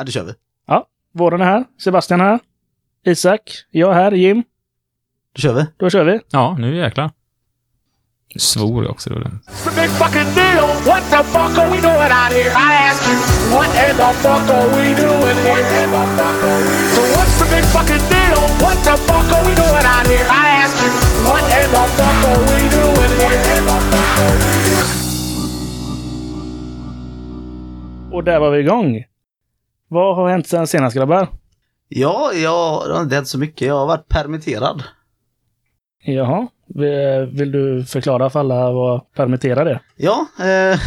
Ja, det kör vi. Våren är här, Sebastian här, Isak, jag här, Jim. Då kör vi. Då kör vi. Ja, nu jäklar. Nu svor jag också. Det? Och där var vi igång. Vad har hänt sen senast grabbar? Ja, jag, det har inte hänt så mycket. Jag har varit permitterad. Jaha, vi- vill du förklara för alla vad permitterad är? Ja, eh,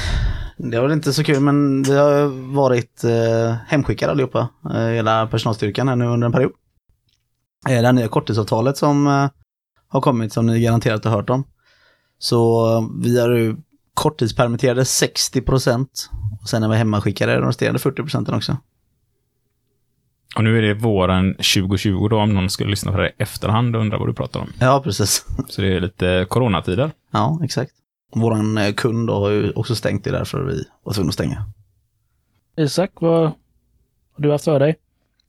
det var inte så kul men vi har varit eh, hemskickade allihopa. Eh, hela personalstyrkan här nu under en period. Eh, det här nya korttidsavtalet som eh, har kommit som ni garanterat har hört om. Så eh, vi är ju korttidspermitterade 60 procent. Och sen är vi hemmaskickade de resterande 40 procenten också. Och nu är det våren 2020 då, om någon skulle lyssna på det i efterhand och undra vad du pratar om. Ja, precis. Så det är lite coronatider. Ja, exakt. Våran eh, kund har ju också stängt det är därför vi var tvungna att stänga. Isak, vad har du haft för dig?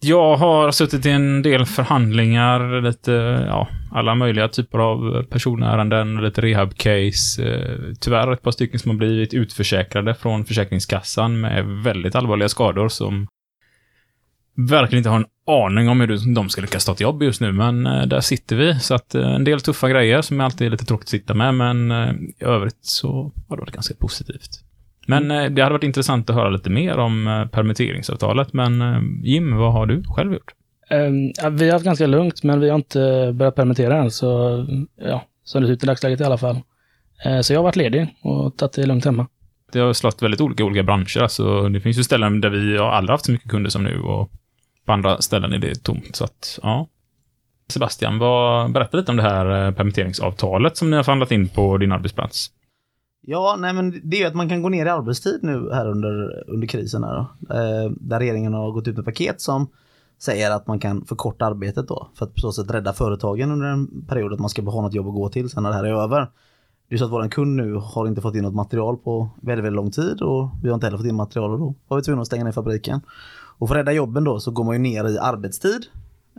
Jag har suttit i en del förhandlingar, lite, ja, alla möjliga typer av personärenden, lite rehab-case. Eh, Tyvärr ett par stycken som har blivit utförsäkrade från Försäkringskassan med väldigt allvarliga skador som verkligen inte har en aning om hur de ska lyckas ta ett jobb just nu, men eh, där sitter vi. Så att eh, en del tuffa grejer som alltid är lite tråkigt att sitta med, men eh, i övrigt så har det varit ganska positivt. Men det hade varit intressant att höra lite mer om permitteringsavtalet. Men Jim, vad har du själv gjort? Ehm, vi har haft ganska lugnt, men vi har inte börjat permittera än, så ja, som det ser ut i dagsläget i alla fall. Så jag har varit ledig och tagit det lugnt hemma. Det har slått väldigt olika olika branscher. Alltså, det finns ju ställen där vi har aldrig haft så mycket kunder som nu och på andra ställen är det tomt. Så att, ja. Sebastian, vad, berätta lite om det här eh, permitteringsavtalet som ni har förhandlat in på din arbetsplats. Ja, nej men det är ju att man kan gå ner i arbetstid nu här under, under krisen här då. Eh, där regeringen har gått ut med paket som säger att man kan förkorta arbetet då för att på så sätt rädda företagen under en period att man ska ha något jobb att gå till sen när det här är över. Det är så att våran kund nu har inte fått in något material på väldigt, väldigt lång tid och vi har inte heller fått in material och då var vi tvungna att stänga ner fabriken. Och för att rädda jobben då så går man ju ner i arbetstid.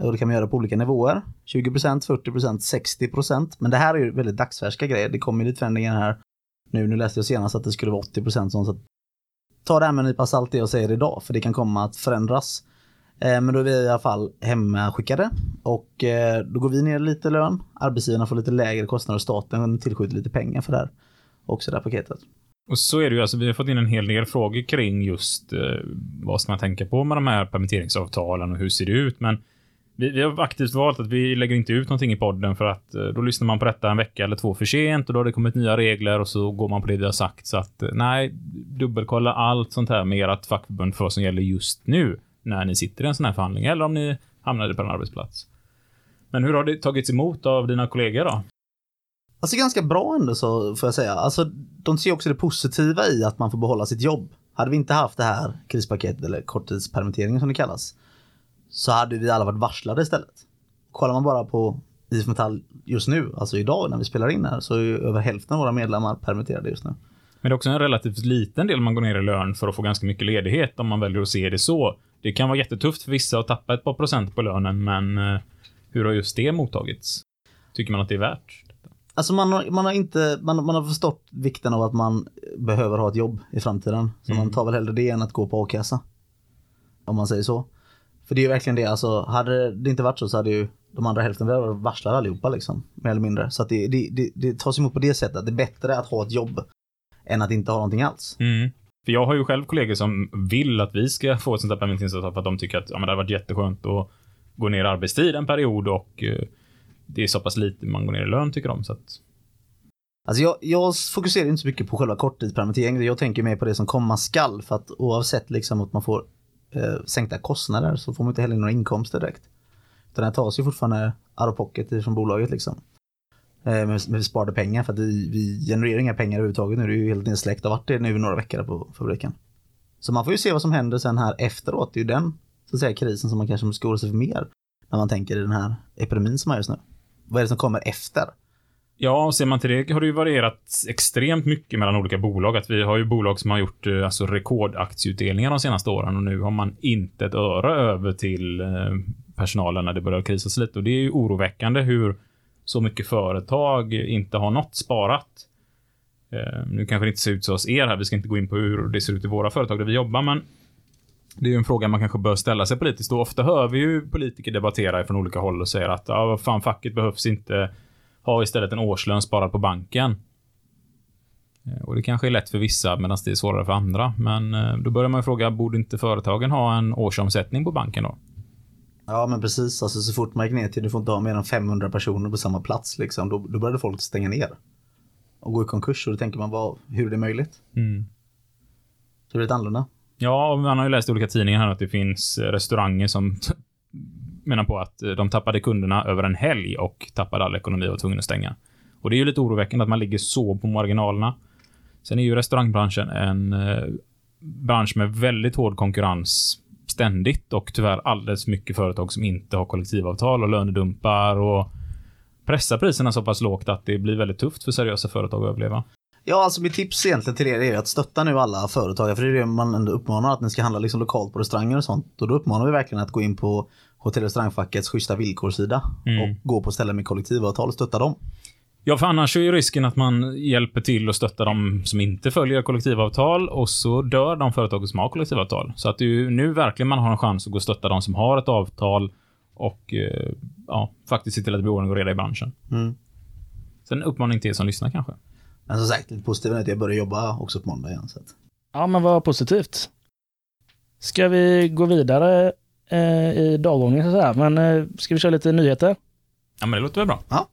Och det kan man göra på olika nivåer. 20%, 40%, 60%. Men det här är ju väldigt dagsfärska grejer. Det kommer ju lite förändringar här nu. Nu läste jag senast att det skulle vara 80% sånt. Så att ta det här med en nypa salt det jag säger idag. För det kan komma att förändras. Eh, men då är vi i alla fall hemmaskickade. Och eh, då går vi ner lite i lön. Arbetsgivarna får lite lägre kostnader och staten tillskjuter lite pengar för det här. Också det här paketet. Och så är det ju, alltså vi har fått in en hel del frågor kring just eh, vad ska man tänka på med de här permitteringsavtalen och hur ser det ut, men vi, vi har aktivt valt att vi lägger inte ut någonting i podden för att eh, då lyssnar man på detta en vecka eller två för sent och då har det kommit nya regler och så går man på det vi har sagt. Så att eh, nej, dubbelkolla allt sånt här med ert fackförbund för vad som gäller just nu när ni sitter i en sån här förhandling eller om ni hamnade på en arbetsplats. Men hur har det tagits emot av dina kollegor då? Alltså ganska bra ändå så får jag säga. Alltså de ser också det positiva i att man får behålla sitt jobb. Hade vi inte haft det här krispaketet eller korttidspermitteringen som det kallas. Så hade vi alla varit varslade istället. Kollar man bara på IF Metall just nu, alltså idag när vi spelar in här, så är över hälften av våra medlemmar permitterade just nu. Men det är också en relativt liten del man går ner i lön för att få ganska mycket ledighet om man väljer att se det så. Det kan vara jättetufft för vissa att tappa ett par procent på lönen, men eh, hur har just det mottagits? Tycker man att det är värt? Alltså man har, man har inte, man, man har förstått vikten av att man behöver ha ett jobb i framtiden. Så Mm. man tar väl hellre det än att gå på a-kassa. Om man säger så. För det är ju verkligen det, alltså hade det inte varit så så hade ju de andra hälften varit varslade allihopa liksom. Mer eller mindre. Så att det, det, det, det tas emot på det sättet. Det är bättre att ha ett jobb än att inte ha någonting alls. Mm. För jag har ju själv kollegor som vill att vi ska få ett sånt här permitteringsavtal för att de tycker att ja, men det har varit jätteskönt att gå ner i arbetstid en period och eh, det är så pass lite man går ner i lön tycker de. Så att, Alltså jag, jag fokuserar inte så mycket på själva korttidspermitteringen. Jag tänker mer på det som komma skall. För att oavsett liksom att man får eh, sänkta kostnader så får man inte heller några inkomster direkt. Utan det här tas ju fortfarande out of pocket från bolaget liksom. Eh, men vi sparade pengar för att vi, vi genererar inga pengar överhuvudtaget nu. Det är ju helt nedsläckt och har varit det nu i några veckor på fabriken. Så man får ju se vad som händer sen här efteråt. Det är ju den så att säga, krisen som man kanske måste oroa sig för mer. När man tänker i den här epidemin som är just nu. Vad är det som kommer efter? Ja, ser man till det har det ju varierat extremt mycket mellan olika bolag. Att vi har ju bolag som har gjort eh, alltså, rekordaktieutdelningar de senaste åren och nu har man inte ett öre över till eh, personalen när det börjar krisas lite. Och det är ju oroväckande hur så mycket företag inte har något sparat. Eh, nu kanske det inte ser ut så hos er här. Vi ska inte gå in på hur det ser ut i våra företag där vi jobbar, men det är ju en fråga man kanske bör ställa sig politiskt. Och ofta hör vi ju politiker debattera från olika håll och säger att ja, vad fan, facket behövs inte. Ha istället en årslön sparad på banken. Eh, och det kanske är lätt för vissa medan det är svårare för andra. Men eh, då börjar man ju fråga, borde inte företagen ha en årsomsättning på banken då? Ja men precis, alltså så fort man gick ner till du får inte ha mer än 500 personer på samma plats liksom, då, då började folk stänga ner. Och gå i konkurs och då tänker man vad, hur är det möjligt? Mm. Så det är lite annorlunda. Ja, man har ju läst i olika tidningar här att det finns eh, restauranger som menar på att eh, de tappade kunderna över en helg och tappade all ekonomi och var tvungna att stänga. Och det är ju lite oroväckande att man ligger så på marginalerna. Sen är ju restaurangbranschen en eh, bransch med väldigt hård konkurrens ständigt och tyvärr alldeles för mycket företag som inte har kollektivavtal och lönedumpar och pressar priserna så pass lågt att det blir väldigt tufft för seriösa företag att överleva. Ja, alltså mitt tips egentligen till er är att stötta nu alla företag, för det är det man ändå uppmanar att ni ska handla liksom lokalt på restauranger och sånt. Och då uppmanar vi verkligen att gå in på Hotell och restaurangfackets schyssta villkorssida Mm. och gå på ställen med kollektivavtal och stötta dem. Ja, för annars är ju risken att man hjälper till och stöttar de som inte följer kollektivavtal och så dör de företag som har kollektivavtal. Så att det är ju nu verkligen man har en chans att gå och stötta de som har ett avtal och eh, ja, faktiskt se till att det blir ordning och reda i branschen. Mm. Sen en uppmaning till er som lyssnar kanske. Men som sagt, lite positivt är att jag börjar jobba också på måndag igen. Så att. Ja, men vad positivt. Ska vi gå vidare eh, i dagordningen så att säga? Men eh, ska vi köra lite nyheter? Ja, men det låter väl bra.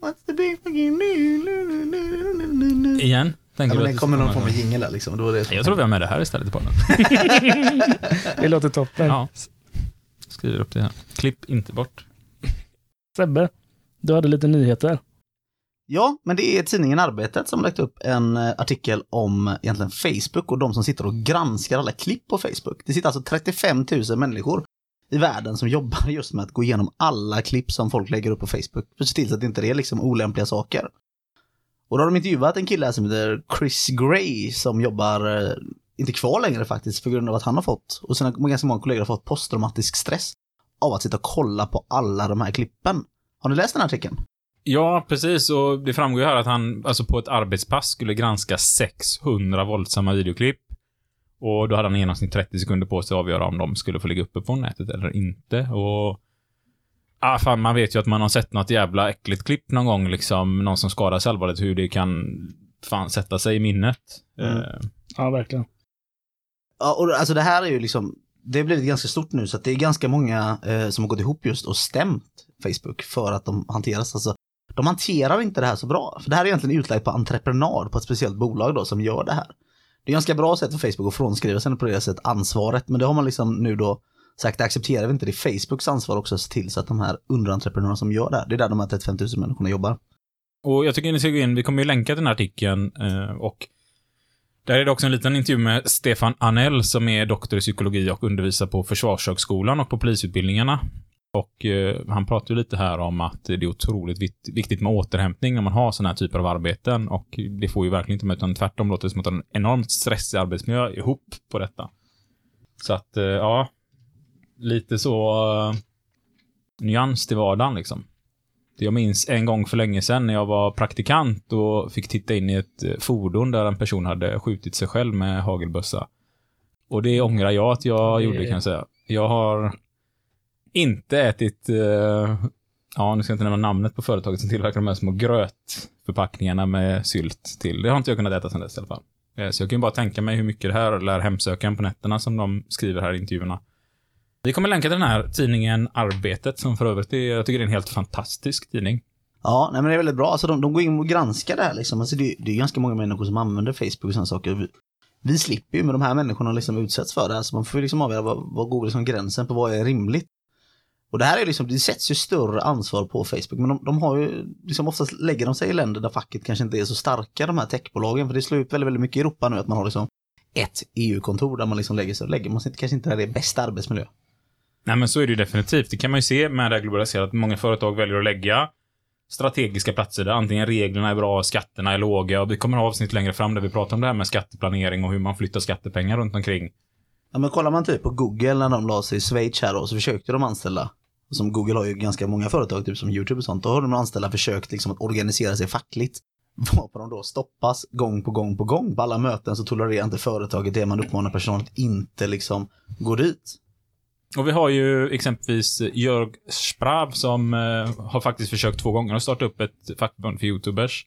What's the big fucking news? Igen? Ja, Tänker men du det att kommer någon form av jingel där liksom. Det var det Jag tror vi har med det här istället i podden. Det låter toppen. Ja. Skriver upp det här. Klipp inte bort. Sebbe, du hade lite nyheter. Ja, men det är tidningen Arbetet som lagt upp en eh, artikel om egentligen Facebook och de som sitter och granskar alla klipp på Facebook. Det sitter alltså 35 000 människor i världen som jobbar just med att gå igenom alla klipp som folk lägger upp på Facebook för att se till så att det inte är liksom olämpliga saker. Och då har de intervjuat en kille här som heter Chris Gray som jobbar, eh, inte kvar längre faktiskt, på grund av att han har fått, och sina ganska många kollegor har fått posttraumatisk stress av att sitta och kolla på alla de här klippen. Har ni läst den här artikeln? Ja, precis. Och det framgår ju här att han alltså på ett arbetspass skulle granska 600 våldsamma videoklipp. Och då hade han i genomsnitt 30 sekunder på sig att avgöra om de skulle få ligga uppe på nätet eller inte. Och... Ah, fan, man vet ju att man har sett något jävla äckligt klipp någon gång, liksom. Någon som skadar sig allvarligt, hur det kan fan sätta sig i minnet. Mm. Eh, Ja, verkligen. Ja, och alltså det här är ju liksom, det har blivit ganska stort nu så att det är ganska många eh, som har gått ihop just och stämt Facebook för att de hanteras. Alltså, de hanterar inte det här så bra. För det här är egentligen utlagt på entreprenad på ett speciellt bolag då som gör det här. Det är ganska bra sätt för Facebook att frånskriva sig på det sättet ansvaret, men det har man liksom nu då sagt, det accepterar vi inte. Det är Facebooks ansvar också att se till så att de här underentreprenörerna som gör det här, det är där de här 35 000 människorna jobbar. Och jag tycker ni ska gå in, vi kommer ju länka till den här artikeln eh, och där är det också en liten intervju med Stefan Anell som är doktor i psykologi och undervisar på Försvarshögskolan och på polisutbildningarna. Och eh, han pratar ju lite här om att det är otroligt vikt, viktigt med återhämtning när man har sådana här typer av arbeten och det får ju verkligen inte med utan tvärtom låter det som att en enormt stressig arbetsmiljö ihop på detta. Så att, eh, ja, lite så eh, nyans till vardagen liksom. Jag minns en gång för länge sedan när jag var praktikant och fick titta in i ett eh, fordon där en person hade skjutit sig själv med hagelbössa. Och det ångrar jag att jag Det- gjorde kan jag säga. Jag har inte ätit, eh, ja nu ska jag inte nämna namnet på företaget som tillverkar de här små grötförpackningarna med sylt till. Det har inte jag kunnat äta sedan dess i alla fall. Eh, Så jag kan ju bara tänka mig hur mycket det här lär hemsöka på nätterna som de skriver här i intervjuerna. Vi kommer länka till den här tidningen Arbetet som för övrigt är, jag tycker det är en helt fantastisk tidning. Ja, nej men det är väldigt bra. Alltså de, de går in och granskar det här liksom. Alltså det, det är ganska många människor som använder Facebook och sådana saker. Vi, vi slipper ju med de här människorna liksom utsätts för det. här. Så man får ju liksom avgöra vad, vad går liksom gränsen på vad är rimligt. Och det här är liksom, det sätts ju större ansvar på Facebook. Men de, de har ju, liksom oftast lägger de sig i länder där facket kanske inte är så starka, de här techbolagen. För det slår ut väldigt, väldigt mycket i Europa nu att man har liksom ett EU-kontor där man liksom lägger sig. Lägger man sig kanske inte där det är bästa arbetsmiljö. Nej, men så är det ju definitivt. Det kan man ju se med det här globaliserat. Många företag väljer att lägga strategiska platser där antingen reglerna är bra, skatterna är låga och vi kommer ha avsnitt längre fram där vi pratar om det här med skatteplanering och hur man flyttar skattepengar runt omkring. Ja, men kollar man typ på Google när de la sig i Schweiz här då, så försökte de anställa. Som Google har ju ganska många företag, typ som YouTube och sånt. Då har de anställda försökt liksom att organisera sig fackligt. Varpå de då stoppas gång på gång på gång. På alla möten så tolererar inte företaget det. Man uppmanar personalen att inte liksom gå dit. Och vi har ju exempelvis Jörg Sprav som eh, har faktiskt försökt två gånger att starta upp ett fackförbund för YouTubers.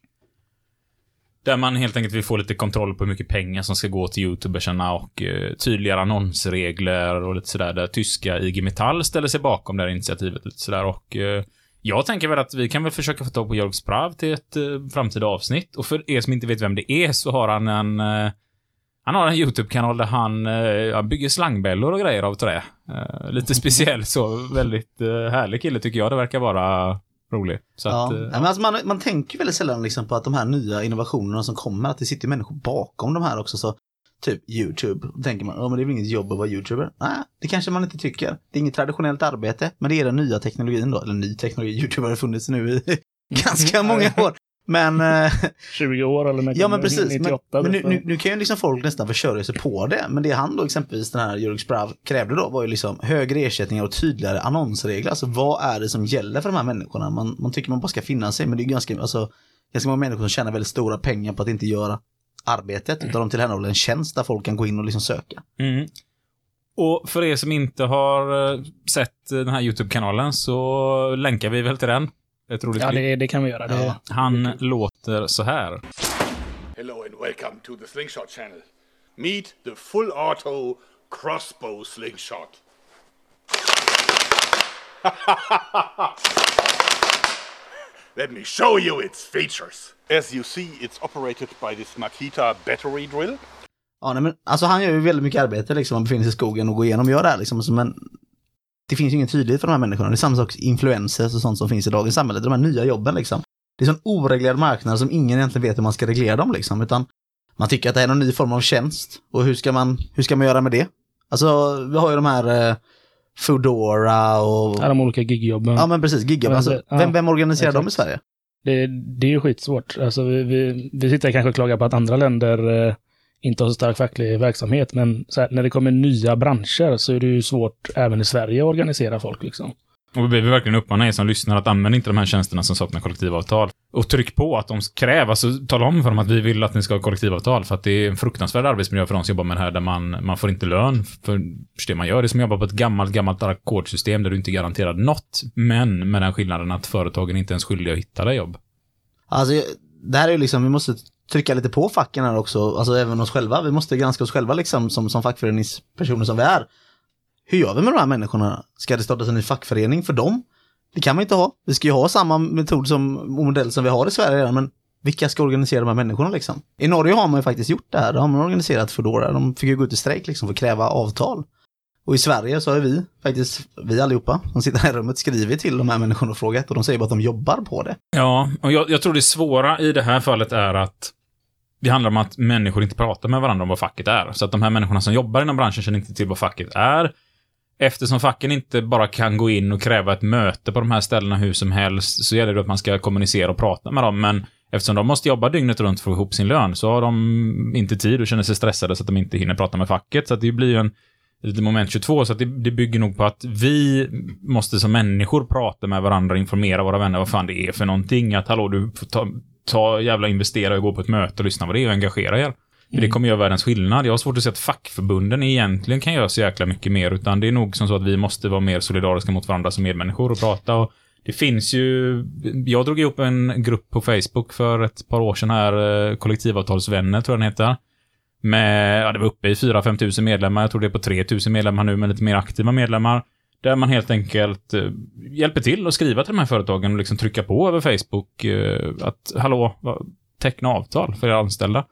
Där man helt enkelt vill få lite kontroll på hur mycket pengar som ska gå till YouTubersarna och eh, tydligare annonsregler och lite sådär. Där tyska IG Metall ställer sig bakom det här initiativet lite sådär och eh, jag tänker väl att vi kan väl försöka få tag på Jörg Sprav till ett eh, framtida avsnitt. Och för er som inte vet vem det är så har han en eh, han har en YouTube-kanal där han, eh, bygger slangbällor och grejer av trä. Eh, lite speciell så, väldigt eh, härlig kille tycker jag det verkar vara rolig. Så Ja. att, eh, Ja, men alltså man, man tänker väldigt sällan liksom på att de här nya innovationerna som kommer, att det sitter människor bakom de här också. Så typ YouTube, då tänker man, ja men det är väl inget jobb att vara YouTuber? Nej, det kanske man inte tycker. Det är inget traditionellt arbete, men det är den nya teknologin då. Eller ny teknologi, YouTube har funnits nu i ganska många år. Men, eh, 20 år eller när ja men precis. 98 Men, men nu, nu, nu kan ju liksom folk nästan försörja sig på det. Men det han då exempelvis, den här Jörg Sprav krävde då var ju liksom högre ersättningar och tydligare annonsregler. Alltså vad är det som gäller för de här människorna? Man, man tycker man bara ska finna sig, men det är ganska, alltså, ganska många människor som tjänar väldigt stora pengar på att inte göra arbetet, utan de tillhandahåller en tjänst där folk kan gå in och liksom söka. Mm. Och för er som inte har eh, sett eh, den här YouTube-kanalen så länkar vi väl till den. Ett roligt Ja, det, det kan vi göra. Det, Ja. Han låter så här. Hello and welcome to the Slingshot channel. Meet the full auto crossbow slingshot. Let me show you its features. As you see, it's operated by this Makita battery drill. Ja, nej, men alltså han gör ju väldigt mycket arbete liksom, han befinner sig i skogen och går igenom och gör det här liksom. Men det finns ju ingen tydlighet för de här människorna. Det är samma sak influencers och sånt som finns i dagens samhälle. De här nya jobben liksom. Det är en oreglerad marknad som ingen egentligen vet hur man ska reglera dem liksom. Utan man tycker att det är någon ny form av tjänst. Och hur ska man, hur ska man göra med det? Alltså, vi har ju de här eh, Foodora och... Ja, de olika gigjobben. Ja men precis, gigjobb. Ja, Alltså, ja, vem, vem organiserar dem i. Sverige? Det, det är ju skitsvårt. Alltså, vi, vi, vi sitter kanske och klagar på att andra länder eh, inte har så stark facklig verksamhet, men så här, när det kommer nya branscher så är det ju svårt även i Sverige att organisera folk. Liksom. Och vi behöver verkligen uppmana er som lyssnar att använda inte de här tjänsterna som saknar kollektivavtal. Och tryck på att de kräver, alltså tala om för dem att vi vill att ni ska ha kollektivavtal. För att det är en fruktansvärd arbetsmiljö för de som jobbar med det här där man, man får inte lön för det man gör. Det är som att jobba på ett gammalt, gammalt ackordsystem där du inte är garanterad något. Men med den skillnaden att företagen inte ens är skyldiga att hitta dig jobb. Alltså, det här är ju liksom, vi måste trycka lite på facken här också, alltså även oss själva. Vi måste granska oss själva liksom som, som fackföreningspersoner som vi är. Hur gör vi med de här människorna? Ska det startas en ny fackförening för dem? Det kan man inte ha. Vi ska ju ha samma metod som och modell som vi har i Sverige redan, men vilka ska organisera de här människorna liksom? I Norge har man ju faktiskt gjort det här. Då har man organiserat Foodora. De fick ju gå ut i strejk liksom för att kräva avtal. Och i Sverige så har vi faktiskt, vi allihopa som sitter här i rummet, skrivit till de här människorna och frågat och de säger bara att de jobbar på det. Ja, och jag, jag tror det svåra i det här fallet är att det handlar om att människor inte pratar med varandra om vad facket är. Så att de här människorna som jobbar inom branschen känner inte till vad facket är. Eftersom facken inte bara kan gå in och kräva ett möte på de här ställena hur som helst, så gäller det att man ska kommunicera och prata med dem. Men eftersom de måste jobba dygnet runt för att få ihop sin lön, så har de inte tid och känner sig stressade så att de inte hinner prata med facket. Så att det blir ju en lite moment 22, så att det, det bygger nog på att vi måste som människor prata med varandra, informera våra vänner vad fan det är för någonting. Att hallå, du får ta, ta jävla investera och gå på ett möte och lyssna på det och engagera er. För det kommer göra världens skillnad. Jag har svårt att se att fackförbunden egentligen kan göra så jäkla mycket mer, utan det är nog som så att vi måste vara mer solidariska mot varandra som medmänniskor och prata. Och det finns ju... Jag drog ihop en grupp på Facebook för ett par år sedan här, eh, kollektivavtalsvänner tror jag den heter. Med, ja, det var uppe i 4-5 tusen medlemmar. Jag tror det är på 3 tusen medlemmar nu, med lite mer aktiva medlemmar. Där man helt enkelt eh, hjälper till att skriva till de här företagen och liksom trycka på över Facebook eh, att hallå, va- teckna avtal för era anställda.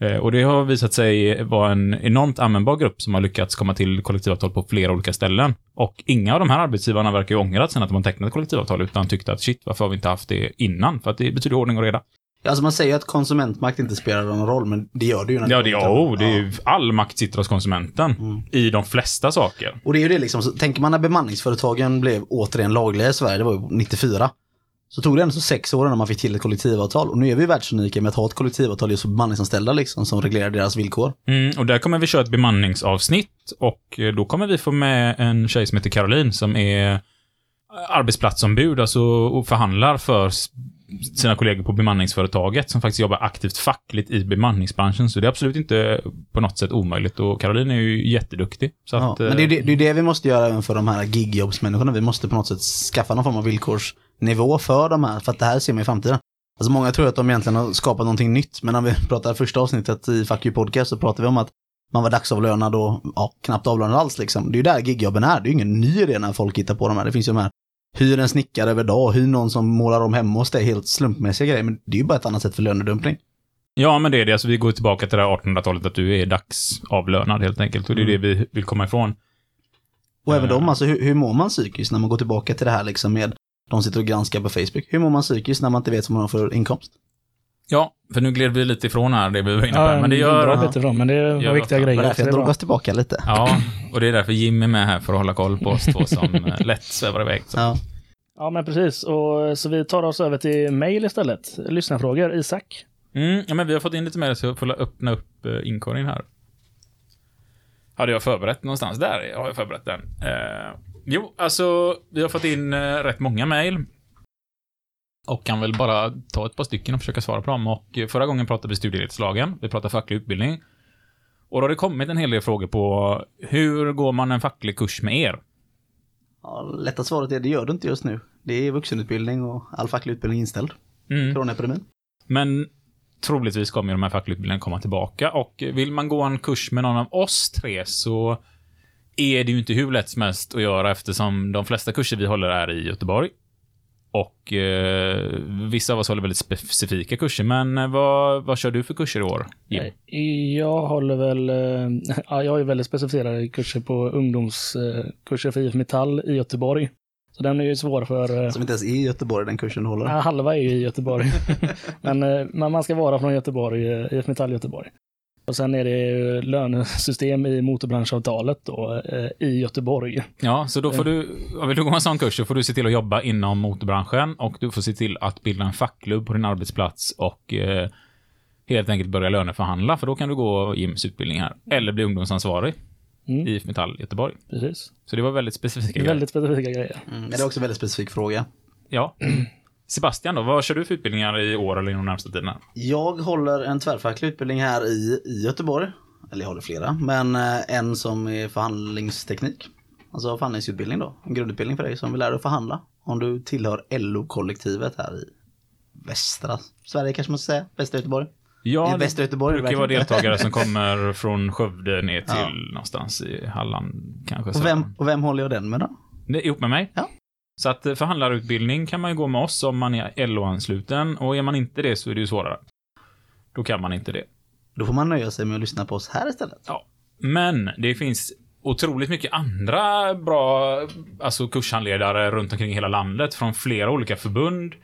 Eh, Och det har visat sig vara en enormt användbar grupp som har lyckats komma till kollektivavtal på flera olika ställen. Och inga av de här arbetsgivarna verkar ju ångrat sen att de har tecknat kollektivavtal, utan tyckte att shit, varför har vi inte haft det innan? För att det betyder ordning och reda. Alltså man säger att konsumentmakt inte spelar någon roll, men det gör det ju. när Ja, det, till- oh, det är ju, all makt sitter hos konsumenten. I de flesta saker. Och det är ju det liksom, så tänker man när bemanningsföretagen blev återigen lagliga i Sverige, det var ju 94. så tog det ändå så sex år innan man fick till ett kollektivavtal. Och nu är vi världsunika med att ha ett kollektivavtal just för bemanningsanställda liksom, som reglerar deras villkor. Mm, och där kommer vi köra ett bemanningsavsnitt och eh, då kommer vi få med en tjej som heter Caroline som är arbetsplatsombud, alltså och förhandlar för sina kollegor på bemanningsföretaget som faktiskt jobbar aktivt fackligt i bemanningsbranschen. Så det är absolut inte på något sätt omöjligt och Caroline är ju jätteduktig. Så Ja, att, men det är eh, det, det är det vi måste göra även för de här gigjobbsmänniskorna. Vi måste på något sätt skaffa någon form av villkorsnivå för de här, för att det här ser man i framtiden. Alltså många tror att de egentligen har skapat någonting nytt, men när vi pratade första avsnittet i Fuck You Podcast så pratade vi om att man var dagsavlönad och ja, knappt avlönad alls liksom. Det är ju där gigjobben är. Det är ju ingen ny idé när folk hittar på de här. Det finns ju de här hyr en snickare över dag, hyr någon som målar om hemma hos dig, helt slumpmässiga grejer. Men det är ju bara ett annat sätt för lönedumpning. Ja, men det är det. Alltså, vi går tillbaka till det här 1800-talet, att du är dagsavlönad helt enkelt. Och det är det vi vill komma ifrån. Och även Eh. de, alltså hur, hur mår man psykiskt när man går tillbaka till det här liksom med de sitter och granskar på Facebook. Hur mår man psykiskt när man inte vet vad man har för inkomst? Ja, för nu gled vi lite ifrån här, det vi var inne på. Ja, men det gör... bit ifrån, men det var Gör viktiga. Det var grejer. därför så jag det är drog oss tillbaka lite. Ja, och det är därför Jim är med här för att hålla koll på oss två som eh, lätt svävar iväg. Så. Ja. Ja, men precis. Och, så vi tar oss över till mail istället. Lyssnarfrågor. Isak? Mm, ja, men vi har fått in lite mer så jag får öppna upp eh, inkorgen här. Hade jag förberett någonstans? Där har jag förberett den. Eh, jo, alltså, vi har fått in eh, rätt många mejl. Och kan väl bara ta ett par stycken och försöka svara på dem. Och eh, förra gången pratade vi studieledslagen, vi pratade facklig utbildning. Och då har det kommit en hel del frågor på hur går man en facklig kurs med er? Ja, lätta svaret är det gör du inte just nu. Det är vuxenutbildning och all facklig utbildning inställd. Mm. Coronaepidemin. Men troligtvis kommer de här fackliga utbildningarna komma tillbaka och vill man gå en kurs med någon av oss tre så är det ju inte hur lätt som helst att göra eftersom de flesta kurser vi håller är i Göteborg. Och eh, vissa av oss håller väldigt specifika kurser, men eh, vad, vad kör du för kurser i år? Jim? Eh, Jag håller väl, eh, ja, jag har ju väldigt specificerade kurser på ungdomskurser för IF Metall i Göteborg. Så den är ju svår för, eh, Som inte ens är i Göteborg den kursen du håller. ja, halva är ju i Göteborg. men, eh, men man ska vara från Göteborg, eh, IF Metall Göteborg. Och sen är det ju lönesystem i motorbranschavtalet då, eh, i Göteborg. Ja, så då får du, om vill du gå en sån kurs så får du se till att jobba inom motorbranschen och du får se till att bilda en fackklubb på din arbetsplats och eh, helt enkelt börja löneförhandla, för då kan du gå Jims utbildning här. Eller bli ungdomsansvarig Mm. i IF Metall Göteborg. Precis. Så det var väldigt specifika Det grejer. väldigt specifika grejer. Mm, men det är också en väldigt specifik fråga. Ja. Sebastian då, vad kör du för utbildningar i år eller inom närmsta tiden? Jag håller en tvärfacklig utbildning här i, i Göteborg. Eller jag håller flera, men eh, en som är förhandlingsteknik. Alltså förhandlingsutbildning då. En grundutbildning för dig som vill lära dig att förhandla. Om du tillhör LO-kollektivet här i västra Sverige kanske man ska säga. Västra Göteborg. Ja, I västra Göteborg, brukar vara deltagare som kommer från Skövde ner till Ja. någonstans i Halland kanske. Och vem, och vem håller jag den med då? Det ihop med mig. Ja. Så att eh, förhandlarutbildning kan man ju gå med oss om man är LO-ansluten och är man inte det så är det ju svårare. Då kan man inte det. Då får man nöja sig med att lyssna på oss här istället. Ja. Men det finns otroligt mycket andra bra alltså kurshandledare runt omkring i hela landet från flera olika förbund.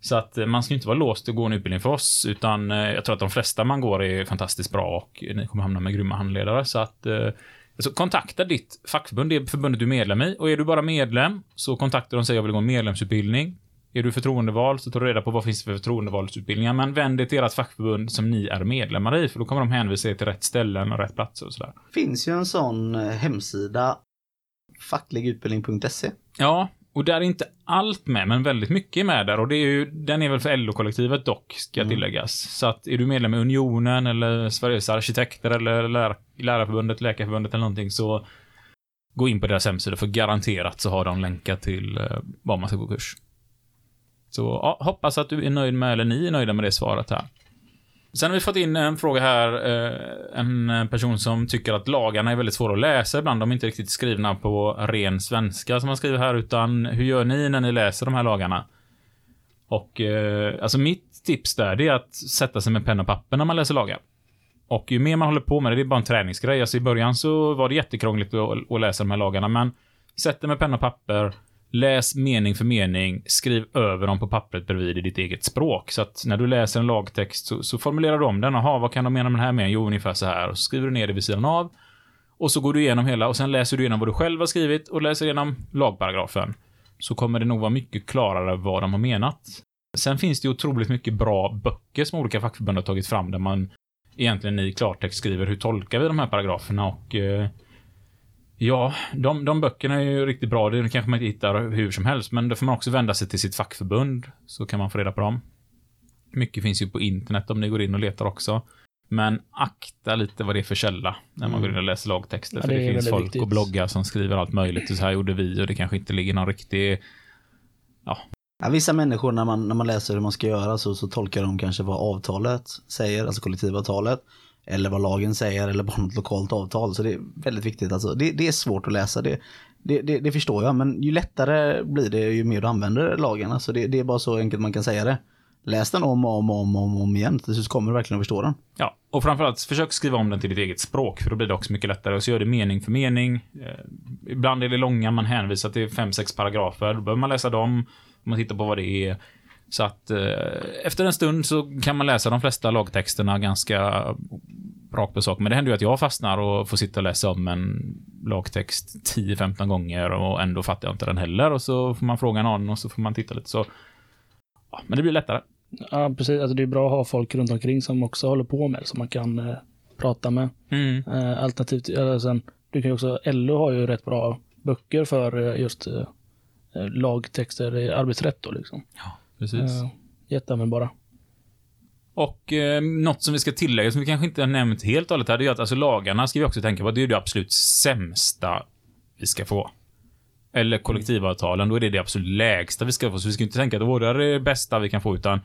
Så att eh, man ska inte vara låst att gå en utbildning för oss, utan eh, jag tror att de flesta man går är fantastiskt bra och ni kommer hamna med grymma handledare. Så att alltså, kontakta ditt fackförbund, det förbundet du är medlem i. Och är du bara medlem så kontaktar de och säger jag vill gå en medlemsutbildning. Är du förtroendevald så tar du reda på vad det finns för förtroendevalsutbildningar. Men vänd dig till ert fackförbund som ni är medlemmar i, för då kommer de hänvisa er till rätt ställen och rätt platser och sådär. finns ju en sån eh, hemsida fackligutbildning.se. Ja, och där är inte allt med, men väldigt mycket är med där. Och det är ju, den är väl för LO-kollektivet dock, ska Mm. tilläggas. Så att är du medlem i Unionen eller Sveriges Arkitekter eller lär, Lärarförbundet, Läkarförbundet eller någonting så gå in på deras hemsida för garanterat så har de länkar till eh, var man ska gå kurs. Så ja, hoppas att du är nöjd med, eller ni är nöjda med det svaret här. Sen har vi fått in en fråga här, eh, en person som tycker att lagarna är väldigt svåra att läsa ibland. De är inte riktigt skrivna på ren svenska som man skriver här, utan hur gör ni när ni läser de här lagarna? Och eh, alltså mitt tips där, det är att sätta sig med penna och papper när man läser lagar. Och ju mer man håller på med det, det är bara en träningsgrej. Alltså i början så var det jättekrångligt att, att läsa de här lagarna, men sätt dig med penna och papper, läs mening för mening, skriv över dem på pappret bredvid i ditt eget språk. Så att när du läser en lagtext så, så formulerar du om den. Jaha, vad kan de mena med den här med? Jo, ungefär så här. Och så skriver du ner det vid sidan av. Och så går du igenom hela och sen läser du igenom vad du själv har skrivit och läser igenom lagparagrafen. så kommer det nog vara mycket klarare vad de har menat. Sen finns det otroligt mycket bra böcker som olika fackförbund har tagit fram där man egentligen i klartext skriver hur tolkar vi de här paragraferna och eh, Ja, de, de böckerna är ju riktigt bra. Det kanske man inte hittar hur som helst, men då får man också vända sig till sitt fackförbund, så kan man få reda på dem. Mycket finns ju på internet om ni går in och letar också. Men akta lite vad det är för källa när man går in och läser lagtexter. Ja, för det finns folk viktigt. och bloggar som skriver allt möjligt. Och så här gjorde vi och det kanske inte ligger någon riktig... Ja, vissa människor när man, när man läser hur man ska göra så, så tolkar de kanske vad avtalet säger, alltså kollektivavtalet. Eller vad lagen säger eller bara något lokalt avtal. Så det är väldigt viktigt. Alltså, det, det är svårt att läsa, det, det, det, det förstår jag. Men ju lättare blir det ju mer du använder lagen. Alltså, det, det är bara så enkelt man kan säga det. Läs den om och om och om, om, om igen. Till slut kommer du verkligen att förstå den. Ja, och framförallt försök skriva om den till ditt eget språk, för då blir det också mycket lättare. Och så gör det mening för mening. Eh, ibland är det långa, man hänvisar till fem, sex paragrafer. Då behöver man läsa dem, man tittar på vad det är. Så att eh, efter en stund så kan man läsa de flesta lagtexterna ganska rakt på sak. Men det händer ju att jag fastnar och får sitta och läsa om en lagtext 10-15 gånger och ändå fattar jag inte den heller. Och så får man fråga någon och så får man titta lite så. Ja, men det blir lättare. Ja, precis. Alltså, det är bra att ha folk runt omkring som också håller på med det, som man kan eh, prata med. Mm. Eh, alternativt, eller sen, du kan också, LO har ju rätt bra böcker för eh, just eh, eh, lagtexter i arbetsrätt då liksom. Precis. Eh, jätteanvändbara. Och eh, något som vi ska tillägga, som vi kanske inte har nämnt helt och hållet här, det är att alltså, lagarna ska vi också tänka på, det är det absolut sämsta vi ska få. Eller kollektivavtalen, då är det det absolut lägsta vi ska få. Så vi ska inte tänka att "Åh, det är det bästa vi kan få, utan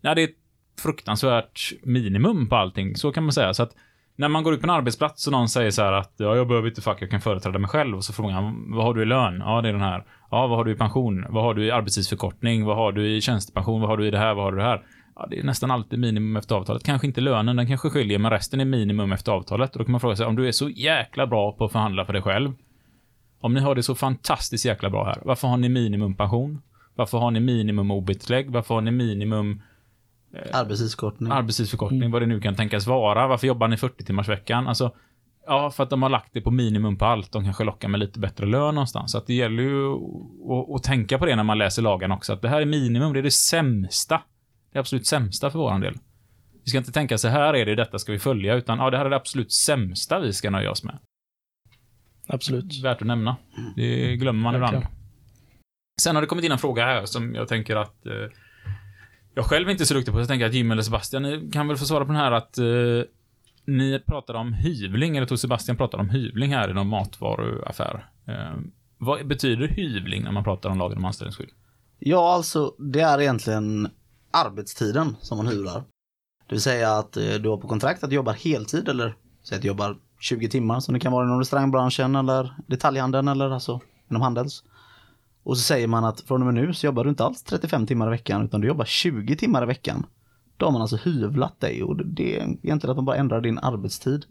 nej, det är ett fruktansvärt minimum på allting. Så kan man säga. Så att när man går ut på en arbetsplats och någon säger så här att ja, jag behöver inte fack, jag kan företräda mig själv. Och så frågar han, vad har du i lön? Ja, det är den här. Ja, vad har du i pension? Vad har du i arbetstidsförkortning? Vad har du i tjänstepension? Vad har du i det här? Vad har du i det här? Ja, det är nästan alltid minimum efter avtalet. Kanske inte lönen, den kanske skiljer, men resten är minimum efter avtalet. Och då kan man fråga sig, om du är så jäkla bra på att förhandla för dig själv, om ni har det så fantastiskt jäkla bra här, varför har ni minimum pension? Varför har ni minimum ob Varför har ni minimum Arbetstidsförkortning. arbetstidsförkortning, vad det nu kan tänkas vara? Varför jobbar ni 40 timmars veckan? Alltså, ja, för att de har lagt det på minimum på allt. De kanske lockar med lite bättre lön någonstans. Så att det gäller ju att, att tänka på det när man läser lagen också, att det här är minimum, det är det sämsta. Det absolut sämsta för våran del. Vi ska inte tänka så här är det, detta ska vi följa, utan ja, det här är det absolut sämsta vi ska nöja oss med. Absolut. Värt att nämna. Det glömmer man ibland. Sen har det kommit in en fråga här som jag tänker att eh, jag själv är inte så duktig på. Jag tänker att Jim eller Sebastian ni kan väl få svara på den här att eh, ni pratade om hyvling, eller tog Sebastian pratade om hyvling här i någon matvaruaffär. Eh, vad betyder hyvling när man pratar om lagen om anställningsskydd? Ja, alltså det är egentligen arbetstiden som man hyvlar. Det vill säga att eh, du har på kontrakt att du jobbar heltid eller säg att du jobbar 20 timmar som det kan vara inom restaurangbranschen eller detaljhandeln eller alltså inom handels. Och så säger man att från och med nu så jobbar du inte alls 35 timmar i veckan utan du jobbar 20 timmar i veckan. Då har man alltså hyvlat dig och det- är egentligen att man bara ändrar din arbetstid.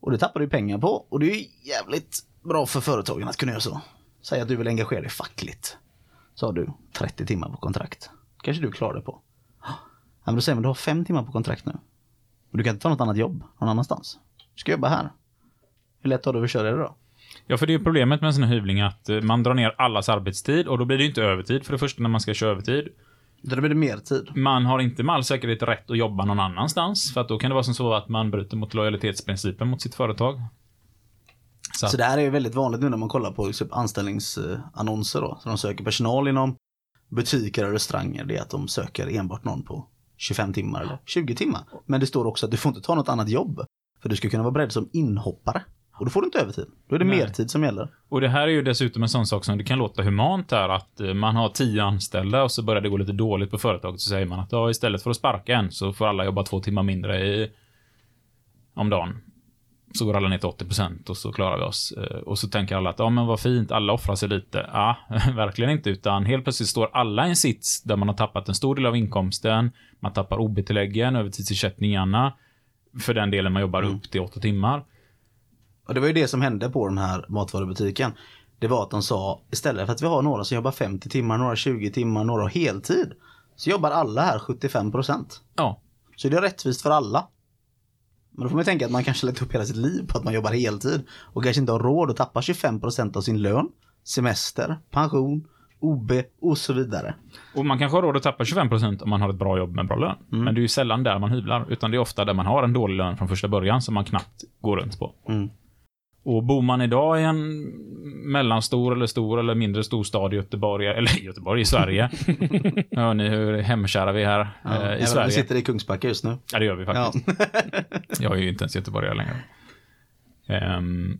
Och det tappar du pengar på och det är jävligt bra för företagen att kunna göra så. Säg att du vill engagera dig fackligt. Så har du 30 timmar på kontrakt. Kanske du klarar det på. Ja, men då säger man du har 5 timmar på kontrakt nu. Och du kan inte ta något annat jobb någon annanstans. Du ska jobba här. Hur lätt har du att försörja dig då? Ja, för det är problemet med en sån här hyvling att eh, man drar ner allas arbetstid och då blir det ju inte övertid för det första när man ska köra övertid. Då blir det mer tid. Man har inte med all säkerhet rätt att jobba någon annanstans för att då kan det vara som så att man bryter mot lojalitetsprincipen mot sitt företag. Så, Så det här är ju väldigt vanligt nu när man kollar på typ anställningsannonser då. Så de söker personal inom butiker och restauranger. Det är att de söker enbart någon på 25 timmar eller 20 timmar. Men det står också att du får inte ta något annat jobb. För du ska kunna vara beredd som inhoppare. Och då får du inte övertid. Då är det Nej. mertid som gäller. Och det här är ju dessutom en sån sak som det kan låta humant här att eh, man har tio anställda och så börjar det gå lite dåligt på företaget så säger man att ja, istället för att sparka en så får alla jobba två timmar mindre i, om dagen. Så går alla ner till 80% och så klarar vi oss. Eh, Och så tänker alla att ja, men vad fint, alla offrar sig lite. Ja, verkligen inte, utan helt plötsligt står alla i en sits där man har tappat en stor del av inkomsten. Man tappar OB-tilläggen, övertidsersättningarna. För den delen man jobbar upp till åtta timmar. Och det var ju det som hände på den här matvarubutiken. Det var att de sa istället för att vi har några som jobbar 50 timmar, några 20 timmar, några heltid. Så jobbar alla här 75 procent. Ja, Så det är rättvist för alla. Men då får man tänka att man kanske lagt upp hela sitt liv på att man jobbar heltid. Och kanske inte har råd att tappa 25 procent av sin lön, semester, pension, OB och så vidare. Och man kanske har råd att tappa 25% om man har ett bra jobb med bra lön. Mm. Men det är ju sällan där man hyvlar, utan det är ofta där man har en dålig lön från första början som man knappt går runt på. Mm. Och bor man idag i en mellanstor eller stor eller mindre storstad i Göteborg, eller Göteborg, i Sverige. Hör ni hur hemkära vi är här Ja, eh, i Sverige? Vi sitter i Kungsbacka just nu. Ja, det gör vi Ja. faktiskt. Jag är ju inte ens göteborgare längre. Ehm,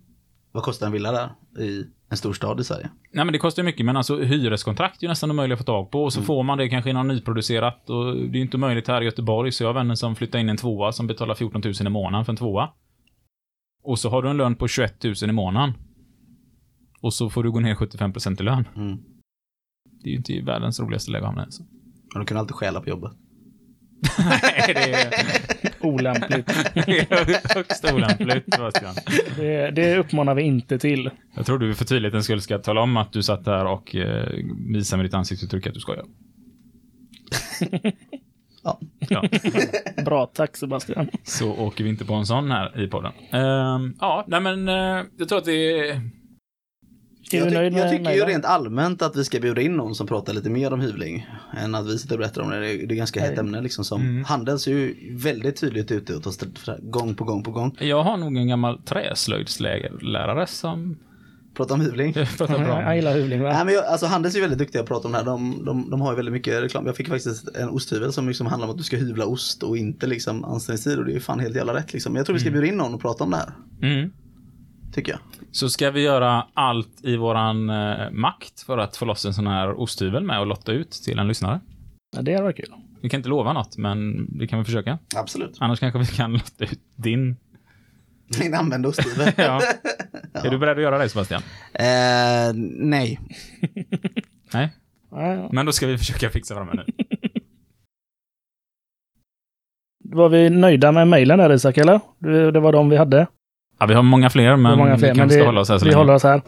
Vad kostar en villa där i en stor stad i Sverige? nej, men det kostar ju mycket, men alltså hyreskontrakt är ju nästan omöjligt att få tag på. Och så får man det kanske i någon nyproducerat. Och det är inte möjligt här i Göteborg, så jag har vänner som flyttar in en tvåa som betalar 14 000 i månaden för en tvåa. Och så har du en lön på 21 000 i månaden. Och så får du gå ner 75% i lön. Mm. Det är ju inte världens roligaste läge att hamna i. Men du kan alltid stjäla på jobbet. Nej, det är, Olämpligt. det är högst olämpligt, Sebastian. Det, det uppmanar vi inte till. Jag tror du för tydlighetens skull ska tala om att du satt där och eh, visade med ditt ansiktsuttryck att du skojar. Ja. ja. Bra, tack Sebastian. Så åker vi inte på en sån här i podden. Ehm, ja, nej men eh, jag tror att det är... Jag, nöjd jag med tycker ju mejlen? rent allmänt att vi ska bjuda in någon som pratar lite mer om hyvling. Än att vi sitter och berättar om det. Det är, det är ganska hett ämne liksom. Som Mm. Handels är ju väldigt tydligt ute och tar gång på gång på gång. Jag har nog en gammal träslöjdslärare som Pratar om hyvling. bra Jag gillar hyvling va? Nej, men jag, alltså Handels är ju väldigt duktiga att prata om det här. De, de, de har ju väldigt mycket reklam. Jag fick faktiskt en osthyvel som liksom handlar om att du ska hyvla ost och inte liksom anställningstid. Och det är ju fan helt jävla rätt liksom. Men jag tror vi ska bjuda in någon och prata om det här. Mm. Tycker jag. Så ska vi göra allt i våran eh, makt för att få loss en sån här osthyvel med och lotta ut till en lyssnare. Ja, det hade varit kul. Vi kan inte lova något, men vi kan väl försöka. Absolut. Annars kanske vi kan lotta ut din. Min använda osthyvel. Ja. Är du beredd att göra det, Sebastian? eh, nej. Nej? Men då ska vi försöka fixa fram en nu. Var vi nöjda med mejlen där Isak, eller? Det, det var de vi hade. Ja, vi har många fler, Det men många fler, vi men kanske det, ska hålla oss här så vi länge. håller oss här.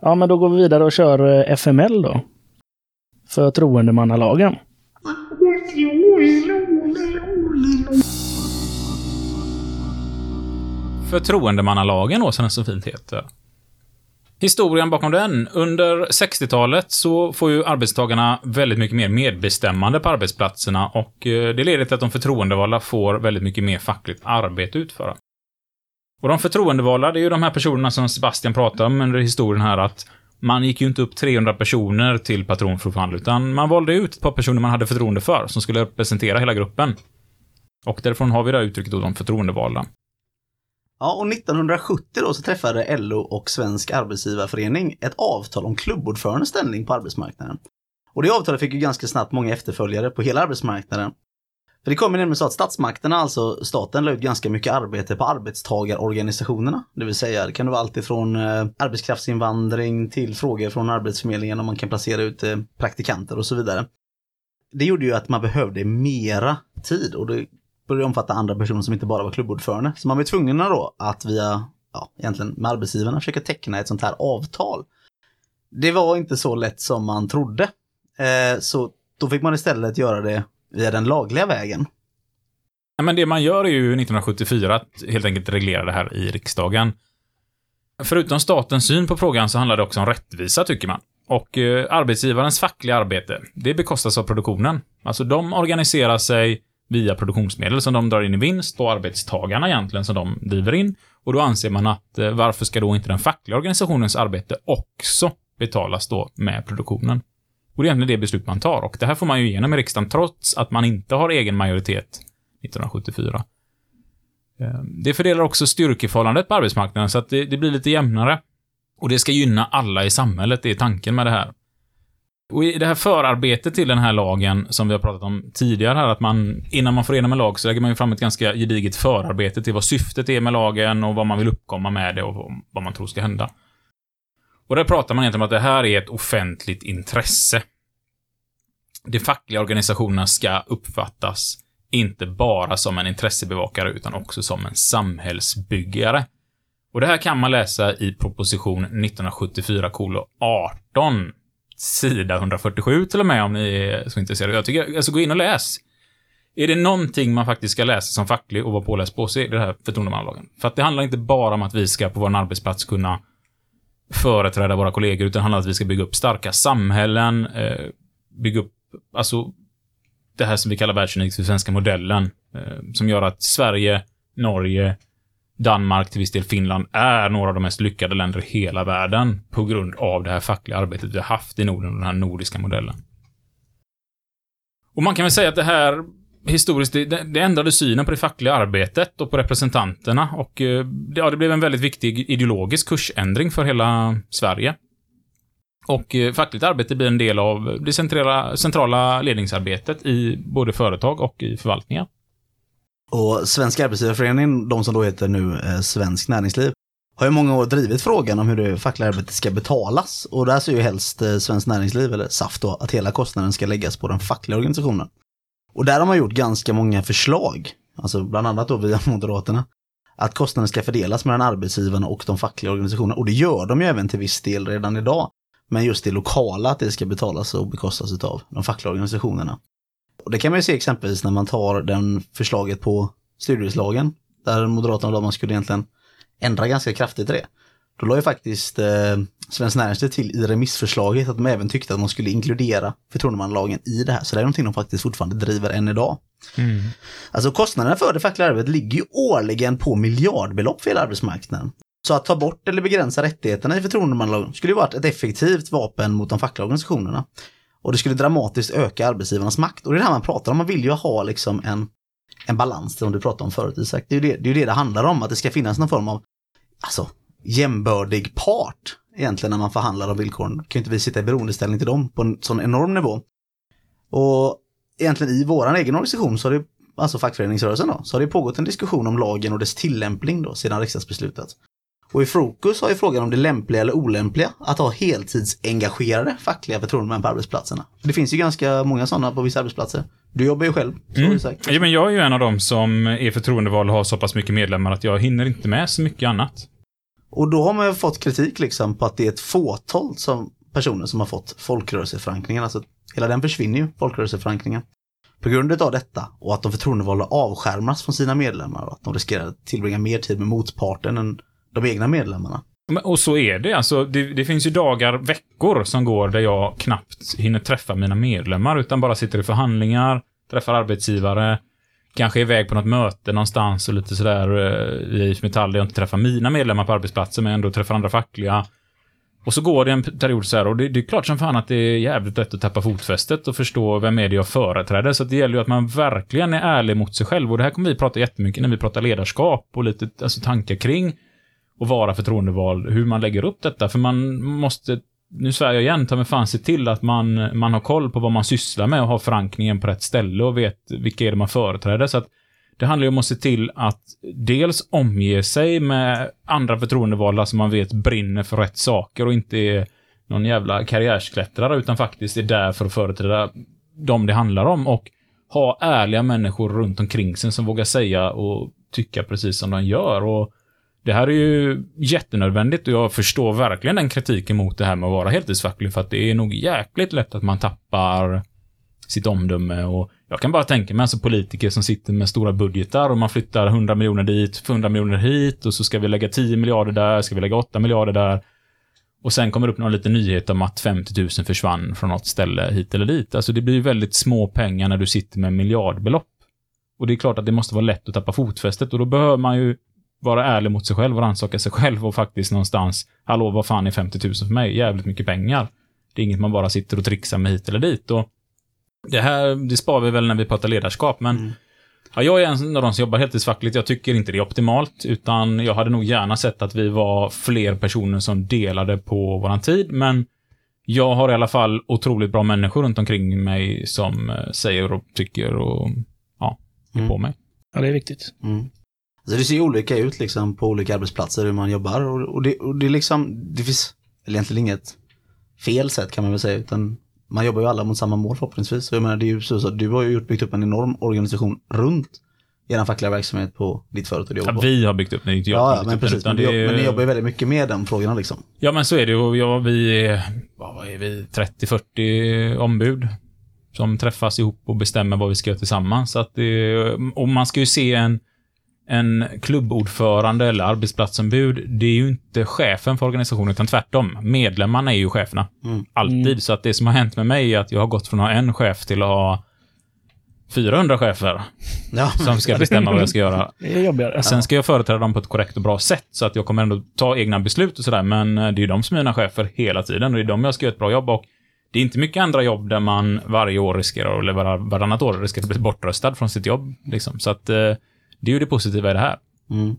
Ja, men då går vi vidare och kör eh, FML då. Förtroendemannalagen. Förtroendemannalagen då, som den så fint heter. Historien bakom den. Under 60-talet så får ju arbetstagarna väldigt mycket mer medbestämmande på arbetsplatserna och eh, det leder till att de förtroendevalda får väldigt mycket mer fackligt arbete utföra. Och de förtroendevalda, det är ju de här personerna som Sebastian pratade om under historien här att man gick ju inte upp 300 personer till patron för att förhandla, utan man valde ut ett par personer man hade förtroende för, som skulle representera hela gruppen. Och därifrån har vi det här uttrycket då, de förtroendevalda. Ja, och 1970 då så träffade LO och Svensk Arbetsgivarförening ett avtal om klubbordförandens ställning på arbetsmarknaden. Och det avtalet fick ju ganska snabbt många efterföljare på hela arbetsmarknaden. För det kommer nämligen så att statsmakterna, alltså staten, la ut ganska mycket arbete på arbetstagarorganisationerna. Det vill säga, det kan vara allt ifrån eh, arbetskraftsinvandring till frågor från Arbetsförmedlingen om man kan placera ut eh, praktikanter och så vidare. Det gjorde ju att man behövde mera tid och det började omfatta andra personer som inte bara var klubbordförande. Så man var tvungen då att via, ja, egentligen med arbetsgivarna försöka teckna ett sånt här avtal. Det var inte så lätt som man trodde. Eh, så då fick man istället göra det via den lagliga vägen. Ja, men det man gör är ju 1974 att helt enkelt reglera det här i riksdagen. Förutom statens syn på frågan så handlar det också om rättvisa, tycker man. Och eh, arbetsgivarens fackliga arbete, det bekostas av produktionen. Alltså de organiserar sig via produktionsmedel som de drar in i vinst och arbetstagarna egentligen som de driver in. Och då anser man att eh, varför ska då inte den fackliga organisationens arbete också betalas då med produktionen? Och det är egentligen det beslut man tar. Och det här får man ju igenom i riksdagen trots att man inte har egen majoritet 1974. Eh, Det fördelar också styrkeförhållandet på arbetsmarknaden så att det, det blir lite jämnare. Och det ska gynna alla i samhället, det är tanken med det här. Och i det här förarbetet till den här lagen, som vi har pratat om tidigare här, att man, innan man får igenom en lag, så lägger man ju fram ett ganska gediget förarbete till vad syftet är med lagen och vad man vill uppkomma med det och vad man tror ska hända. Och där pratar man egentligen om att det här är ett offentligt intresse. De fackliga organisationerna ska uppfattas inte bara som en intressebevakare utan också som en samhällsbyggare. Och det här kan man läsa i proposition 1974 18 sida 147 till och med om ni är så intresserade. Jag tycker, alltså gå in och läs. Är det någonting man faktiskt ska läsa som facklig och vara påläst på så är det här förtroendemannalagen. För att det handlar inte bara om att vi ska på vår arbetsplats kunna företräda våra kollegor, utan det handlar om att vi ska bygga upp starka samhällen, eh, bygga upp, alltså, det här som vi kallar världsunikt för svenska modellen, eh, som gör att Sverige, Norge, Danmark, till viss del Finland, är några av de mest lyckade länder i hela världen på grund av det här fackliga arbetet vi har haft i Norden, och den här nordiska modellen. Och man kan väl säga att det här historiskt, det, det ändrade synen på det fackliga arbetet och på representanterna och eh, det, ja, det blev en väldigt viktig ideologisk kursändring för hela Sverige. Och eh, fackligt arbete blir en del av det centrala, centrala ledningsarbetet i både företag och i förvaltningar. Och Svenska Arbetsgivareföreningen, de som då heter nu eh, Svensk Näringsliv, har ju många år drivit frågan om hur det fackliga arbetet ska betalas. Och där ser ju helst eh, Svenskt Näringsliv, eller SAF då, att hela kostnaden ska läggas på den fackliga organisationen. Och där har man gjort ganska många förslag, alltså bland annat då via Moderaterna, att kostnaden ska fördelas mellan arbetsgivarna och de fackliga organisationerna. Och det gör de ju även till viss del redan idag. Men just det lokala, att det ska betalas och bekostas av de fackliga organisationerna. Och det kan man ju se exempelvis när man tar den förslaget på studiestödslagen, där Moderaterna och man skulle egentligen ändra ganska kraftigt i det. Då la ju faktiskt eh, Svenskt Näringsliv till i remissförslaget att de även tyckte att man skulle inkludera förtroendemannalagen i det här. Så det är någonting de faktiskt fortfarande driver än idag. Alltså kostnaderna för det fackliga arbetet ligger ju årligen på miljardbelopp för hela arbetsmarknaden. Så att ta bort eller begränsa rättigheterna i förtroendemannalagen skulle ju varit ett effektivt vapen mot de fackliga organisationerna. Och det skulle dramatiskt öka arbetsgivarnas makt. Och det är det här man pratar om, man vill ju ha liksom en, en balans, som du pratade om förut Isak. Det är ju det, det är det det handlar om, att det ska finnas någon form av alltså, jämbördig part egentligen när man förhandlar om villkoren. Kan ju inte vi sitta i beroendeställning till dem på en sån enorm nivå. Och egentligen i våran egen organisation så har det, alltså fackföreningsrörelsen då, så har det pågått en diskussion om lagen och dess tillämpning då sedan riksdagsbeslutet. Och i fokus har ju frågan om det lämpliga eller olämpliga att ha heltidsengagerade fackliga förtroendemän på arbetsplatserna. Det finns ju ganska många sådana på vissa arbetsplatser. Du jobbar ju själv. Mm. Ja, men jag är ju en av dem som är förtroendevald och har så pass mycket medlemmar att jag hinner inte med så mycket annat. Och då har man ju fått kritik liksom på att det är ett fåtal som, personer som har fått folkrörelseförankringen. Alltså hela den försvinner ju, folkrörelseförankringen. På grund av detta och att de förtroendevalda avskärmas från sina medlemmar och att de riskerar att tillbringa mer tid med motparten än de egna medlemmarna. Men- Och så är det. Alltså, det. Det finns ju dagar, veckor som går där jag knappt hinner träffa mina medlemmar, utan bara sitter i förhandlingar, träffar arbetsgivare, kanske är iväg på något möte någonstans och lite sådär eh, i IF Metall där jag inte träffar mina medlemmar på arbetsplatsen, men ändå träffar andra fackliga. Och så går det en period så här och det, det är klart som fan att det är jävligt lätt att tappa fotfästet och förstå vem är det jag företräder. Så det gäller ju att man verkligen är ärlig mot sig själv. Och det här kommer vi prata jättemycket när vi pratar ledarskap och lite alltså, tankar kring och vara förtroendevald, hur man lägger upp detta. För man måste, nu svär jag igen, ta mig fan se till att man, man har koll på vad man sysslar med och har förankringen på rätt ställe och vet vilka är det man företräder. Så att det handlar ju om att se till att dels omge sig med andra förtroendevalda som man vet brinner för rätt saker och inte är någon jävla karriärsklättrare utan faktiskt är där för att företräda dem det handlar om och ha ärliga människor runt omkring sig som vågar säga och tycka precis som de gör. Och det här är ju jättenödvändigt och jag förstår verkligen den kritiken mot det här med att vara heltidsfacklig för att det är nog jäkligt lätt att man tappar sitt omdöme och jag kan bara tänka mig alltså politiker som sitter med stora budgetar och man flyttar 100 miljoner dit, 100 miljoner hit och så ska vi lägga 10 miljarder där, ska vi lägga 8 miljarder där. Och sen kommer det upp någon liten nyhet om att 50 000 försvann från något ställe hit eller dit. Alltså det blir ju väldigt små pengar när du sitter med miljardbelopp. Och det är klart att det måste vara lätt att tappa fotfästet och då behöver man ju vara ärlig mot sig själv och rannsaka sig själv och faktiskt någonstans, hallå, vad fan är 50 000 för mig? Jävligt mycket pengar. Det är inget man bara sitter och trixar med hit eller dit. Och det här, det sparar vi väl när vi pratar ledarskap, men ja, jag är en av de som jobbar heltidsfackligt. Jag tycker inte det är optimalt, utan jag hade nog gärna sett att vi var fler personer som delade på våran tid, men jag har i alla fall otroligt bra människor runt omkring mig som eh, säger och tycker och ja, är Mm. på mig. Ja, det är viktigt. Mm. Alltså det ser ju olika ut liksom på olika arbetsplatser hur man jobbar och, och, det, och det är liksom, det finns eller egentligen inget fel sätt kan man väl säga utan man jobbar ju alla mot samma mål förhoppningsvis. Så jag menar det är ju så, så du har ju byggt upp en enorm organisation runt er fackliga verksamhet på ditt företag du jobbar Ja, vi har byggt upp den, inte jag. Ja, men den, precis. utan Men, är- men ni jobbar ju väldigt mycket med de frågorna liksom. Ja, men så är det och ja, vi är, vad är vi, 30-40 ombud som träffas ihop och bestämmer vad vi ska göra tillsammans. Så att det, och man ska ju se en, en klubbordförande eller arbetsplatsombud, det är ju inte chefen för organisationen, utan tvärtom. Medlemmarna är ju cheferna. Alltid. Så att det som har hänt med mig är att jag har gått från att ha en chef till att ha 400 chefer Ja, som ska bestämma vad jag ska göra. Sen ska jag företräda dem på ett korrekt och bra sätt, så att jag kommer ändå ta egna beslut och sådär, men eh, det är ju de som är mina chefer hela tiden och det är de jag ska göra ett bra jobb och det är inte mycket andra jobb där man varje år riskerar, eller var, varannat år riskerar att bli bortröstad från sitt jobb. Liksom. Så att eh, det är ju det positiva i det här. Mm.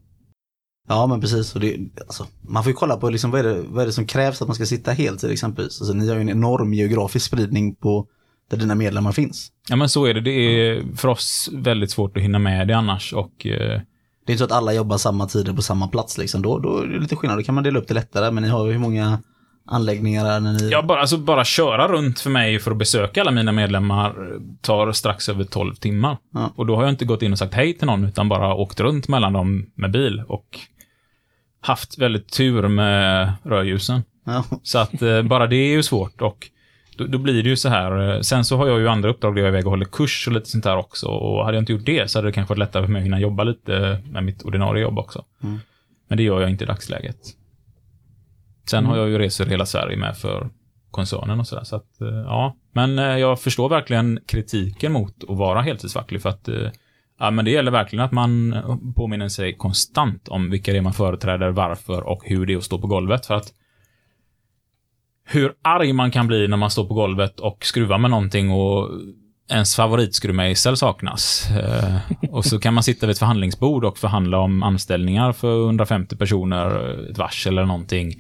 Ja men precis, och det, alltså, man får ju kolla på liksom, vad, är det, vad är det som krävs att man ska sitta heltid exempelvis. Alltså, ni har ju en enorm geografisk spridning på där dina medlemmar finns. Ja, men så är det. Det är för oss väldigt svårt att hinna med det annars och eh, Det är inte så att alla jobbar samma tider på samma plats liksom. Då, då är det lite skillnad, då kan man dela upp det lättare. Men ni har ju hur många anläggningar är när ni... Ja, bara, alltså bara köra runt för mig för att besöka alla mina medlemmar tar strax över 12 timmar. Ja. Och då har jag inte gått in och sagt hej till någon, utan bara åkt runt mellan dem med bil och haft väldigt tur med rödljusen. Ja. Så att eh, bara det är ju svårt och då, då blir det ju så här. eh, Sen så har jag ju andra uppdrag där jag är iväg och håller kurs och lite sånt där också. Och hade jag inte gjort det så hade det kanske varit lättare för mig att hinna jobba lite med mitt ordinarie jobb också. Mm. Men det gör jag inte i dagsläget. Sen har jag ju resor i hela Sverige med för koncernen och sådär. Så att, eh, ja. Men eh, jag förstår verkligen kritiken mot att vara heltidsfacklig för att eh, Ja, men det gäller verkligen att man påminner sig konstant om vilka det är man företräder, varför och hur det är att stå på golvet. För att hur arg man kan bli när man står på golvet och skruvar med någonting och ens favoritskruvmejsel saknas. Och så kan man sitta vid ett förhandlingsbord och förhandla om anställningar för 150 personer, ett varsel eller någonting.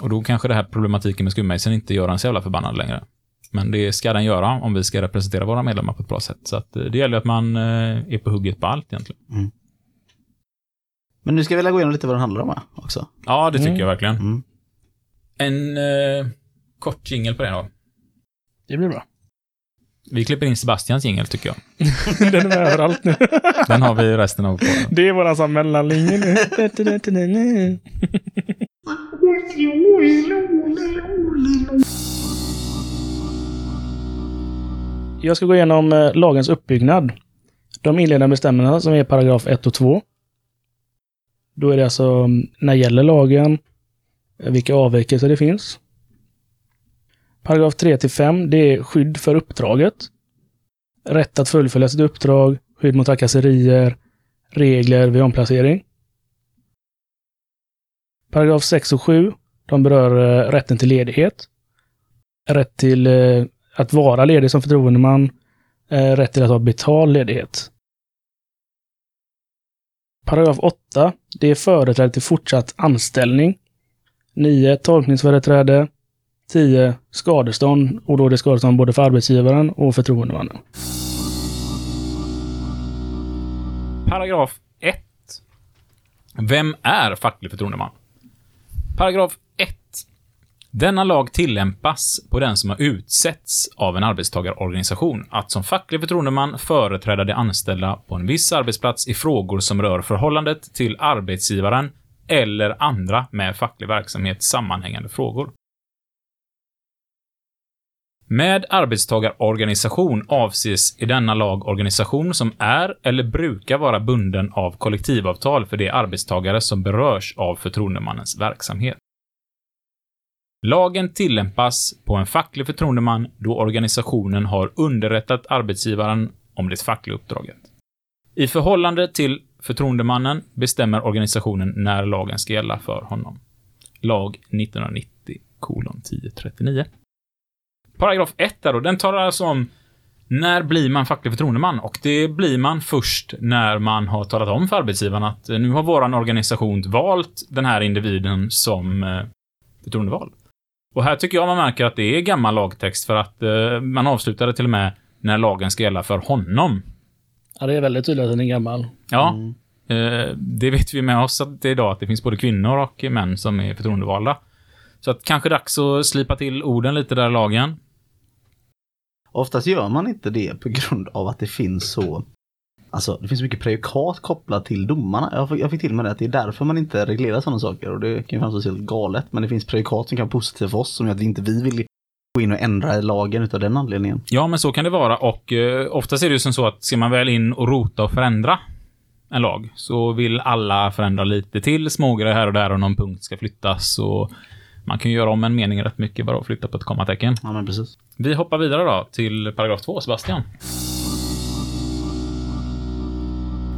Och då kanske det här problematiken med skruvmejseln inte gör en så jävla förbannad längre. Men det ska den göra om vi ska representera våra medlemmar på ett bra sätt. Så att eh, det gäller att man eh, är på hugget på allt egentligen. Men nu ska vi väl gå igenom lite vad den handlar om också. Ja, det tycker Mm. jag verkligen. Mm. En eh, kort jingel på det då. Det blir bra. Vi klipper in Sebastians jingel tycker jag. Den är med överallt nu. Den har vi resten av podden. Det är våran sån mellanlinje nu. Jag ska gå igenom eh, lagens uppbyggnad. De inledande bestämmelserna som är paragraf 1 och 2. Då är det alltså mm, när gäller lagen, eh, vilka avvikelser det finns. Paragraf 3 till 5, det är skydd för uppdraget. Rätt att fullfölja sitt uppdrag, skydd mot trakasserier, regler vid omplacering. Paragraf 6 och 7, de berör eh, rätten till ledighet. Rätt till eh, att vara ledig som förtroendeman. Eh, rätt till att ha betald ledighet. Paragraf 8, det är företräde till fortsatt anställning. 9. Tolkningsföreträde. 10. Skadestånd. Och då är det skadestånd både för arbetsgivaren och förtroendemannen. Paragraf 1. Vem är facklig förtroendeman? Paragraf 1. Denna lag tillämpas på den som har utsetts av en arbetstagarorganisation att som facklig förtroendeman företräda de anställda på en viss arbetsplats i frågor som rör förhållandet till arbetsgivaren eller andra med facklig verksamhet sammanhängande frågor. Med arbetstagarorganisation avses i denna lag organisation som är eller brukar vara bunden av kollektivavtal för de arbetstagare som berörs av förtroendemannens verksamhet. Lagen tillämpas på en facklig förtroendeman då organisationen har underrättat arbetsgivaren om det fackliga uppdraget. I förhållande till förtroendemannen bestämmer organisationen när lagen ska gälla för honom. Lag 1990 1039. Paragraf 1 där då, den tar alltså om när blir man facklig förtroendeman? Och det blir man först när man har talat om för arbetsgivaren att eh, nu har våran organisation valt den här individen som eh, förtroendevald. Och här tycker jag man märker att det är gammal lagtext för att eh, man avslutar det till och med när lagen ska gälla för honom. Ja, det är väldigt tydligt att den är gammal. Ja, Mm. det vet vi med oss att det är idag, att det finns både kvinnor och män som är förtroendevalda. Så att kanske dags att slipa till orden lite där i lagen. Oftast gör man inte det på grund av att det finns så Alltså det finns mycket prejudikat kopplat till domarna. Jag fick, jag fick till med det att det är därför man inte reglerar sådana saker och det kan ju framstå helt galet. Men det finns prejudikat som kan vara positiva för oss som gör att vi inte vi vill gå in och ändra i lagen utav den anledningen. Ja, men så kan det vara och eh, oftast är det ju som så att ska man väl in och rota och förändra, en lag, så vill alla förändra lite till, smågrejer här och där och någon punkt ska flyttas. Och man kan ju göra om en mening rätt mycket bara att flytta på ett kommatecken. Ja, men precis. Vi hoppar vidare då till paragraf 2, Sebastian.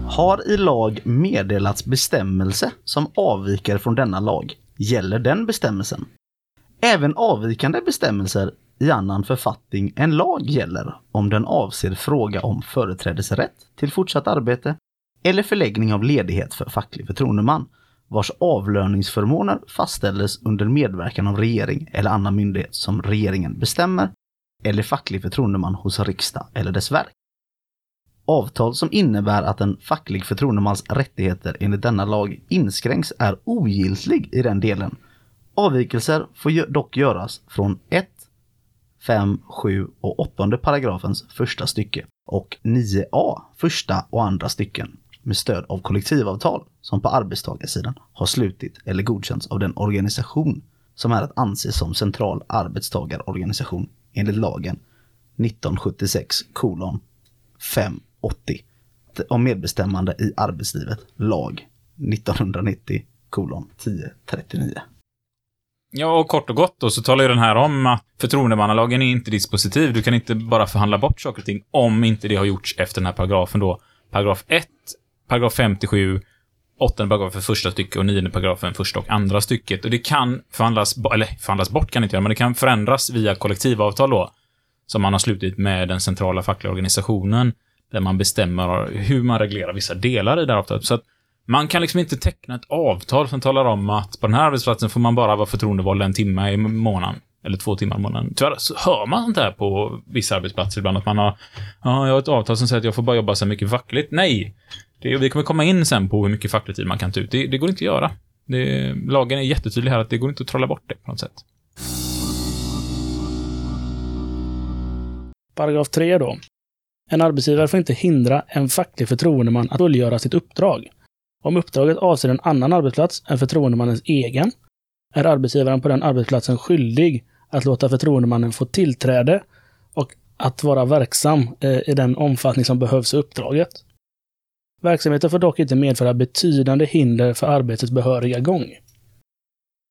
Har i lag meddelats bestämmelse som avviker från denna lag gäller den bestämmelsen. Även avvikande bestämmelser i annan författning än lag gäller om den avser fråga om företrädesrätt till fortsatt arbete eller förläggning av ledighet för facklig förtroendeman vars avlöningsförmåner fastställes under medverkan av regering eller annan myndighet som regeringen bestämmer eller facklig förtroendeman hos riksdag eller dess verk. Avtal som innebär att en facklig förtroendemans rättigheter enligt denna lag inskränks är ogiltig i den delen. Avvikelser får dock göras från 1, 5, 7 och 8 paragrafens första stycke och 9a första och andra stycken med stöd av kollektivavtal som på arbetstagarsidan har slutit eller godkänts av den organisation som är att anse som central arbetstagarorganisation enligt lagen 1976 kolon 580 om medbestämmande i arbetslivet, lag 1990 kolon 1039. Ja, och kort och gott då så talar ju den här om att förtroendemannalagen är inte dispositiv. Du kan inte bara förhandla bort saker och ting om inte det har gjorts efter den här paragrafen då. Paragraf 1, paragraf 57, åttonde paragrafen för första stycket och nionde paragrafen första och andra stycket. Och det kan förhandlas, eller förhandlas bort kan det inte göra, men det kan förändras via kollektivavtal då. Som man har slutit med den centrala fackliga organisationen. Där man bestämmer hur man reglerar vissa delar i det här avtalet. Så att man kan liksom inte teckna ett avtal som talar om att på den här arbetsplatsen får man bara vara förtroendevald en timme i månaden. Eller två timmar i månaden. Tyvärr så hör man sånt här på vissa arbetsplatser ibland. Att man har, ja, jag har ett avtal som säger att jag får bara jobba så här mycket fackligt. Nej! Det, vi kommer komma in sen på hur mycket facklig tid man kan ta ut. Det, det går inte att göra. Det, lagen är jättetydlig här att det går inte att trolla bort det på något sätt. Paragraf 3 då. En arbetsgivare får inte hindra en facklig förtroendeman att fullgöra sitt uppdrag. Om uppdraget avser en annan arbetsplats än förtroendemannens egen, är arbetsgivaren på den arbetsplatsen skyldig att låta förtroendemannen få tillträde och att vara verksam eh, i den omfattning som behövs i uppdraget. Verksamheten får dock inte medföra betydande hinder för arbetets behöriga gång.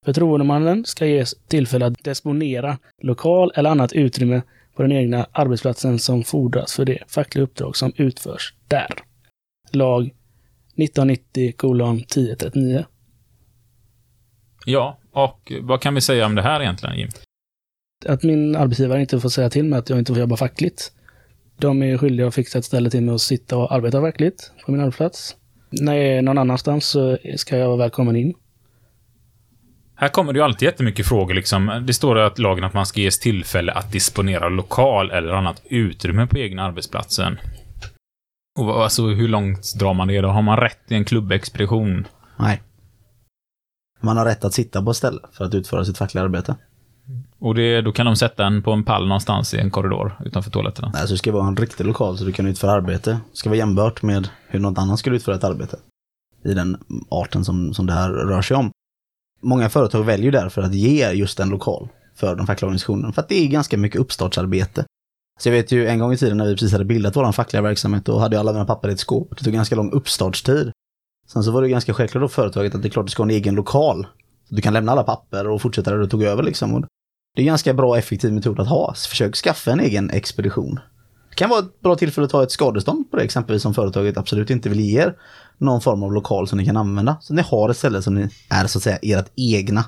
Förtroendemannen ska ges tillfälle att disponera lokal eller annat utrymme på den egna arbetsplatsen som fordras för det fackliga uppdrag som utförs där. Lag 1990 kolon 1039. Ja, och vad kan vi säga om det här egentligen, Jim? Att min arbetsgivare inte får säga till mig att jag inte får jobba fackligt. De är skyldiga att fixa ett ställe till mig att sitta och arbeta fackligt på min arbetsplats. När jag är någon annanstans så ska jag vara välkommen in. Här kommer det ju alltid jättemycket frågor liksom. Det står att lagen att man ska ges tillfälle att disponera lokal eller annat utrymme på egna arbetsplatsen. Och alltså, hur långt drar man det då? Har man rätt i en klubbexpedition? Nej. Man har rätt att sitta på ett ställe för att utföra sitt fackliga arbete. Och det, då kan de sätta en på en pall någonstans i en korridor utanför toaletterna. Nej, så det ska vara en riktig lokal så du kan utföra arbete. Det ska vara jämbört med hur något annat skulle utföra ett arbete. I den arten som, som det här rör sig om. Många företag väljer därför att ge just en lokal för den fackliga organisationen. För att det är ganska mycket uppstartsarbete. Så jag vet ju en gång i tiden när vi precis hade bildat vår fackliga verksamhet, då hade jag alla mina papper i ett skåp. Det tog ganska lång uppstartstid. Sen så var det ganska självklart då för företaget att det är klart du ska ha en egen lokal. Så du kan lämna alla papper och fortsätta där du tog över liksom. Det är en ganska bra och effektiv metod att ha. Försök skaffa en egen expedition. Det kan vara ett bra tillfälle att ta ett skadestånd på det exempelvis om företaget absolut inte vill ge er någon form av lokal som ni kan använda. Så ni har ett ställe som ni är så att säga ert egna,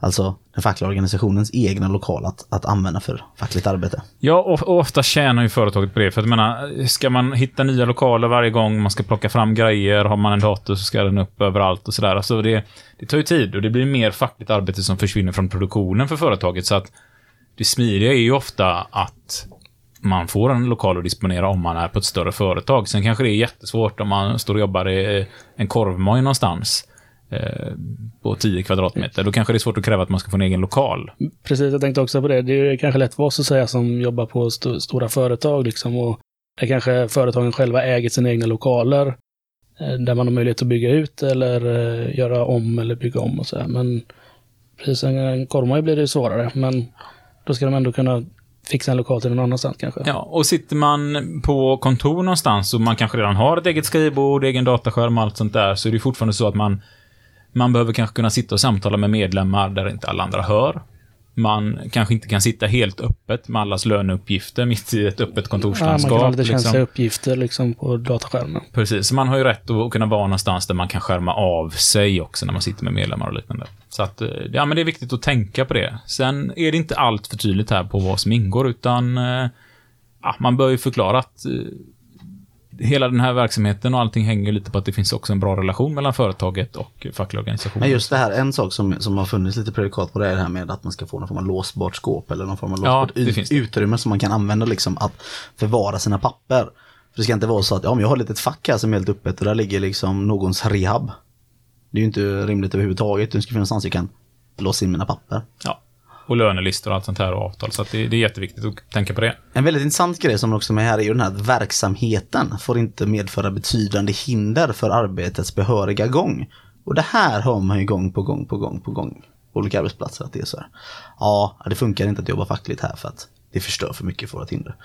alltså den fackliga organisationens egna lokal att, att använda för fackligt arbete. Ja, och, och ofta tjänar ju företaget på det. För att jag menar, ska man hitta nya lokaler varje gång man ska plocka fram grejer, har man en dator så ska den upp överallt och sådär. Alltså det, det tar ju tid och det blir mer fackligt arbete som försvinner från produktionen för företaget. Så att det smidiga är ju ofta att man får en lokal att disponera om man är på ett större företag. Sen kanske det är jättesvårt om man står och jobbar i en korvmoj någonstans på 10 kvadratmeter. Då kanske det är svårt att kräva att man ska få en egen lokal. Precis, jag tänkte också på det. Det är kanske lätt för oss att säga som jobbar på st stora företag liksom och där kanske företagen själva äger sina egna lokaler eh, där man har möjlighet att bygga ut eller eh, göra om eller bygga om och så här. Men precis en, en korvmoj blir det svårare. Men då ska de ändå kunna fixa en lokal till någon annanstans kanske. Ja, och sitter man på kontor någonstans och man kanske redan har ett eget skrivbord, egen dataskärm och allt sånt där, så är det fortfarande så att man, man behöver kanske kunna sitta och samtala med medlemmar där inte alla andra hör. Man kanske inte kan sitta helt öppet med allas löneuppgifter mitt i ett öppet Ja, man kontorslandskap. kan lite liksom. känsliga uppgifter liksom på dataskärmen. Precis, så man har ju rätt att kunna vara någonstans där man kan skärma av sig också när man sitter med medlemmar och liknande. Så att, eh, ja men det är viktigt att tänka på det. Sen är det inte allt för tydligt här på vad som ingår, utan eh, ja, man bör ju förklara att eh, hela den här verksamheten och allting hänger lite på att det finns också en bra relation mellan företaget och fackliga organisationer. Men just det här, en sak som, som har funnits lite prejudikat på det är det här med att man ska få någon form av låsbart skåp eller någon form av Ja, låsbart det ut, utrymme som man kan använda liksom att förvara sina papper. För det ska inte vara så att, ja men jag har ett litet fack här som är helt öppet och där ligger liksom någons rehab. Det är ju inte rimligt överhuvudtaget, det ska finnas någonstans jag kan låsa in mina papper. Ja. Och lönelistor och allt sånt här och avtal. Så det, det är jätteviktigt att tänka på det. En väldigt intressant grej som också är med här är ju den här att verksamheten får inte medföra betydande hinder för arbetets behöriga gång. Och det här hör man ju gång på gång på gång på gång på olika arbetsplatser att det är så här. Ja, det funkar inte att jobba fackligt här för att det förstör för mycket för vårt hinder.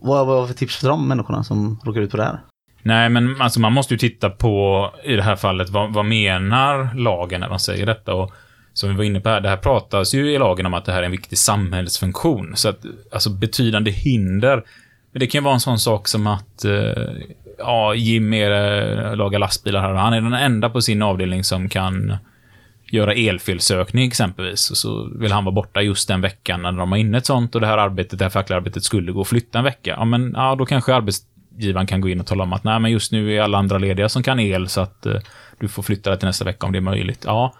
Vad vad för tips för de människorna som råkar ut på det här? Nej, men alltså man måste ju titta på, i det här fallet, vad, vad menar lagen när de säger detta? Och som vi var inne på här, det här pratas ju i lagen om att det här är en viktig samhällsfunktion. Så att, alltså betydande hinder. Men det kan ju vara en sån sak som att, eh, ja, Jim är, eh, lagar lastbilar här. Han är den enda på sin avdelning som kan göra elfelsökning exempelvis. Och så vill han vara borta just den veckan när de har inne ett sånt och det här arbetet, det här fackliga arbetet skulle gå att flytta en vecka. Ja, men ja, då kanske arbetsgivaren kan gå in och tala om att nej, men just nu är alla andra lediga som kan el så att eh, du får flytta det till nästa vecka om det är möjligt. Ja,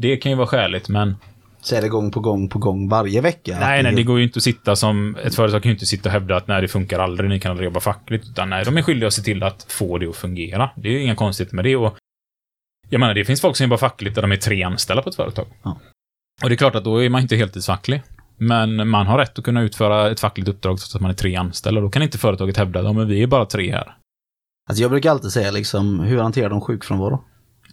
det kan ju vara skäligt, men Så är det gång på gång på gång varje vecka? nej, nej, det går ju inte att sitta som, ett företag kan ju inte sitta och hävda att nej, det funkar aldrig, ni kan aldrig jobba fackligt, utan nej, de är skyldiga att se till att få det att fungera. Det är ju inga konstigheter med det och jag menar, det finns folk som jobbar fackligt där de är tre anställda på ett företag. Ja. Och det är klart att då är man inte heltidsfacklig. Men man har rätt att kunna utföra ett fackligt uppdrag trots att man är tre anställda. Då kan inte företaget hävda att ja, men vi är bara tre här. Alltså jag brukar alltid säga liksom, hur hanterar de sjukfrånvaro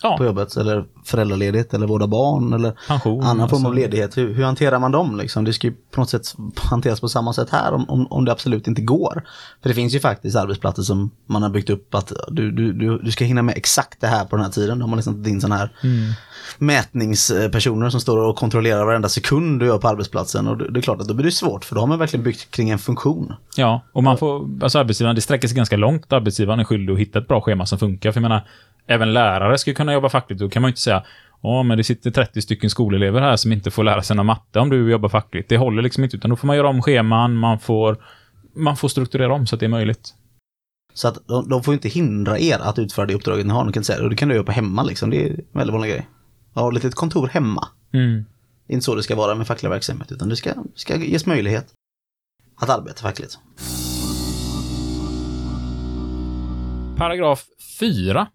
Ja, på jobbet? Eller föräldraledighet eller vårda barn eller pension. annan form av alltså. ledighet, hur, hur hanterar man dem? Liksom? Det ska ju på något sätt hanteras på samma sätt här om, om, om det absolut inte går. För det finns ju faktiskt arbetsplatser som man har byggt upp att du, du, du, du ska hinna med exakt det här på den här tiden. De har liksom tagit in sådana här Mm. mätningspersoner som står och kontrollerar varenda sekund du gör på arbetsplatsen. Och det, det är klart att då blir det svårt för då har man verkligen byggt kring en funktion. Ja, och man får, alltså arbetsgivaren, det sträcker sig ganska långt. Arbetsgivaren är skyldig att hitta ett bra schema som funkar. För jag menar, även lärare ska kunna jobba fackligt. Då kan man ju inte säga Ja, men det sitter 30 stycken skolelever här som inte får lära sig någon matte om du jobbar fackligt. Det håller liksom inte, utan då får man göra om scheman, man får, man får strukturera om så att det är möjligt. Så att de, de får inte hindra er att utföra det uppdraget ni har. De kan säga och det kan du göra på hemma liksom. Det är en väldigt vanlig grej. Jag har ett litet kontor hemma. Mm. Det är inte så det ska vara med facklig verksamhet utan det ska, ska ges möjlighet att arbeta fackligt. Paragraf 4.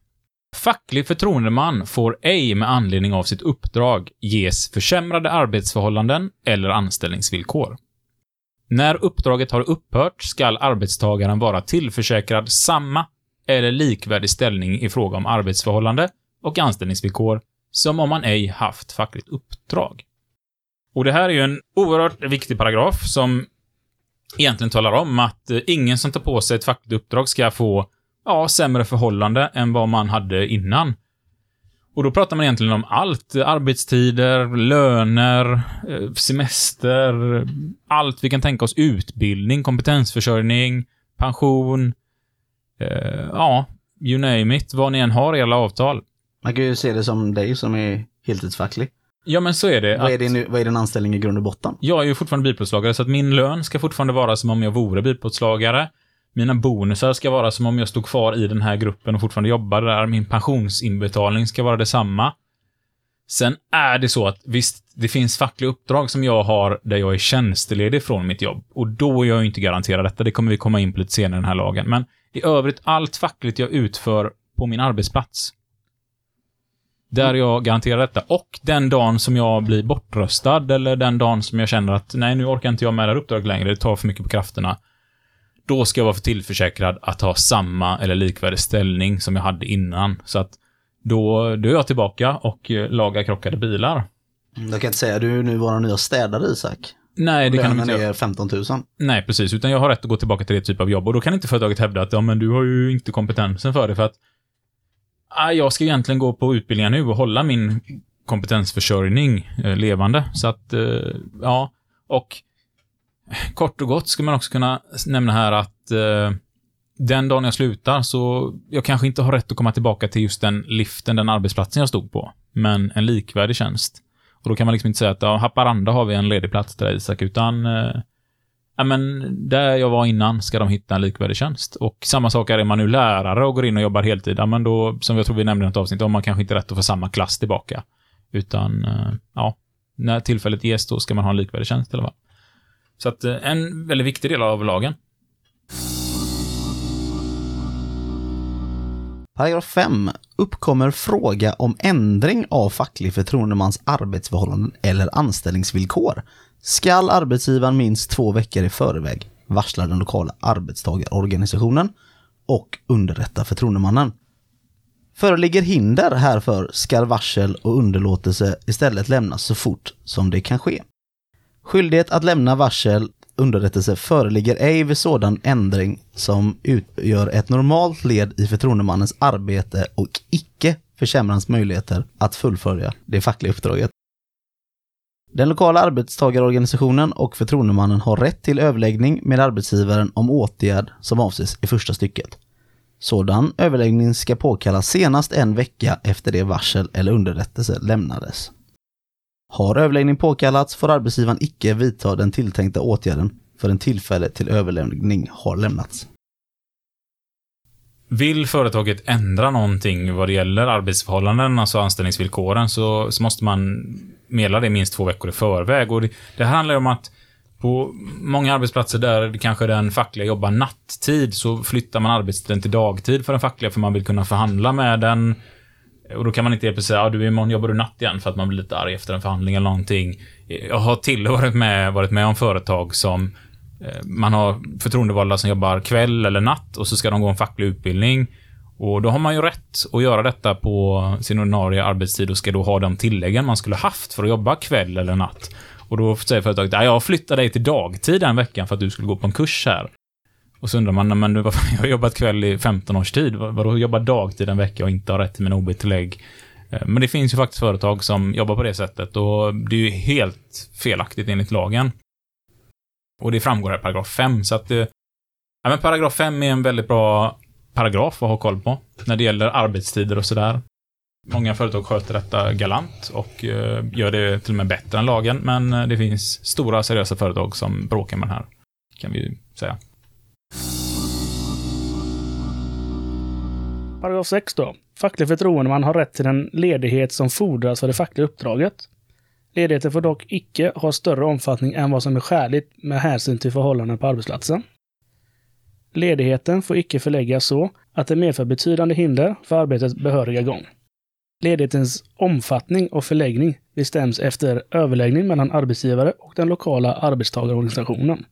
Facklig förtroendeman får ej med anledning av sitt uppdrag ges försämrade arbetsförhållanden eller anställningsvillkor. När uppdraget har upphört skall arbetstagaren vara tillförsäkrad samma eller likvärdig ställning i fråga om arbetsförhållande och anställningsvillkor som om man ej haft fackligt uppdrag. Och det här är ju en oerhört viktig paragraf som egentligen talar om att eh, ingen som tar på sig ett fackligt uppdrag ska få ja, sämre förhållande än vad man hade innan. Och då pratar man egentligen om allt. Arbetstider, löner, eh, semester, allt vi kan tänka oss. Utbildning, kompetensförsörjning, pension. Eh, ja, you name it. Vad ni än har i alla avtal. Man kan ju se det som dig som är heltidsfacklig. Ja, men så är det. Vad är, din, vad är din anställning i grund och botten? Jag är ju fortfarande bilplåtslagare, så att min lön ska fortfarande vara som om jag vore bilplåtslagare. Mina bonusar ska vara som om jag stod kvar i den här gruppen och fortfarande jobbade där. Min pensionsinbetalning ska vara detsamma. Sen är det så att visst, det finns fackliga uppdrag som jag har där jag är tjänsteledig från mitt jobb. Och då är jag ju inte garanterad detta. Det kommer vi komma in på lite senare i den här lagen. Men i övrigt, allt fackligt jag utför på min arbetsplats. Där jag garanterar detta. Och den dagen som jag blir bortröstad eller den dagen som jag känner att nej, nu orkar inte jag med det här uppdraget längre, det tar för mycket på krafterna. Då ska jag vara för tillförsäkrad att ha samma eller likvärdig ställning som jag hade innan. Så att då, då är jag tillbaka och eh, lagar krockade bilar. Jag kan inte säga, du är nu vår nya städare Isak. Nej, det kan de Lönen inte är 15 000. Nej, precis. Utan jag har rätt att gå tillbaka till det typ av jobb. Och då kan inte företaget hävda att ja, men du har ju inte kompetensen för det. För att ah, jag ska egentligen gå på utbildningar nu och hålla min kompetensförsörjning eh, levande. Så att, eh, ja. Och kort och gott ska man också kunna nämna här att eh, den dagen jag slutar så jag kanske inte har rätt att komma tillbaka till just den liften, den arbetsplatsen jag stod på. Men en likvärdig tjänst. Och då kan man liksom inte säga att ja, Haparanda har vi en ledig plats till dig Isak, utan eh, ja, men där jag var innan ska de hitta en likvärdig tjänst. Och samma sak är, är man nu lärare och går in och jobbar heltid, ja, men då, som jag tror vi nämnde i något avsnitt, har man kanske inte rätt att få samma klass tillbaka. Utan, eh, ja, när tillfället ges då ska man ha en likvärdig tjänst i alla fall. Så att eh, en väldigt viktig del av lagen. Paragraf 5. Uppkommer fråga om ändring av facklig förtroendemans arbetsförhållanden eller anställningsvillkor skall arbetsgivaren minst två veckor i förväg varsla den lokala arbetstagarorganisationen och underrätta förtroendemannen. Föreligger hinder härför skall varsel och underlåtelse istället lämnas så fort som det kan ske. Skyldighet att lämna varsel underrättelse föreligger ej vid sådan ändring som utgör ett normalt led i förtroendemannens arbete och icke försämrar hans möjligheter att fullfölja det fackliga uppdraget. Den lokala arbetstagarorganisationen och förtroendemannen har rätt till överläggning med arbetsgivaren om åtgärd som avses i första stycket. Sådan överläggning ska påkallas senast en vecka efter det varsel eller underrättelse lämnades. Har överläggning påkallats får arbetsgivaren icke vidta den tilltänkta åtgärden förrän tillfälle till överläggning har lämnats. Vill företaget ändra någonting vad det gäller arbetsförhållanden, alltså anställningsvillkoren, så, så måste man meddela det minst två veckor i förväg. Och det, det här handlar ju om att på många arbetsplatser där kanske den fackliga jobbar natttid, så flyttar man arbetstiden till dagtid för den fackliga, för man vill kunna förhandla med den. Och då kan man inte helt plötsligt säga, ja du imorgon jobbar du natt igen, för att man blir lite arg efter en förhandling eller någonting. Jag har till och varit med, varit med om företag som eh, man har förtroendevalda som jobbar kväll eller natt och så ska de gå en facklig utbildning. Och då har man ju rätt att göra detta på sin ordinarie arbetstid och ska då ha de tilläggen man skulle haft för att jobba kväll eller natt. Och då säger företaget, ja, jag flyttar dig till dagtid den veckan för att du skulle gå på en kurs här. Och så undrar man, men jag har jobbat kväll i 15 års tid. Vadå jobba dagtid en vecka och inte ha rätt till mina OB-tillägg? Eh, men det finns ju faktiskt företag som jobbar på det sättet och det är ju helt felaktigt enligt lagen. Och det framgår här i paragraf 5, så att det, ja, men paragraf 5 är en väldigt bra paragraf att ha koll på när det gäller arbetstider och sådär. Många företag sköter detta galant och eh, gör det till och med bättre än lagen, men det finns stora seriösa företag som bråkar med den här, kan vi ju säga. Paragraf 6 då. Facklig förtroendeman har rätt till den ledighet som fordras för det fackliga uppdraget. Ledigheten får dock icke ha större omfattning än vad som är skäligt med hänsyn till förhållanden på arbetsplatsen. Ledigheten får icke förläggas så att det medför betydande hinder för arbetets behöriga gång. Ledighetens omfattning och förläggning bestäms efter överläggning mellan arbetsgivare och den lokala arbetstagarorganisationen.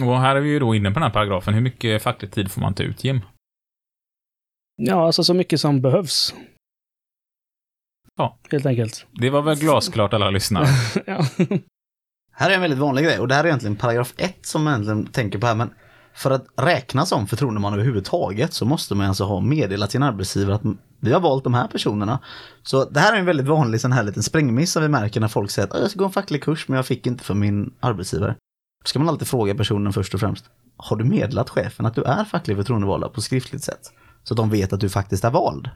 Och här är vi ju då inne på den här paragrafen. Hur mycket facklig tid får man ta ut, Jim? Ja, alltså så mycket som behövs. Ja. Helt enkelt. Det var väl glasklart alla lyssnare. ja. Här är en väldigt vanlig grej och det här är egentligen paragraf 1 som man egentligen tänker på här men för att räknas som förtroendeman överhuvudtaget så måste man alltså ha meddelat sin arbetsgivare att vi har valt de här personerna. Så det här är en väldigt vanlig sån här liten sprängmiss som vi märker när folk säger att jag ska gå en facklig kurs men jag fick inte för min arbetsgivare. Ska man alltid fråga personen först och främst. Har du meddelat chefen att du är facklig förtroendevald på skriftligt sätt? Så att de vet att du faktiskt är vald.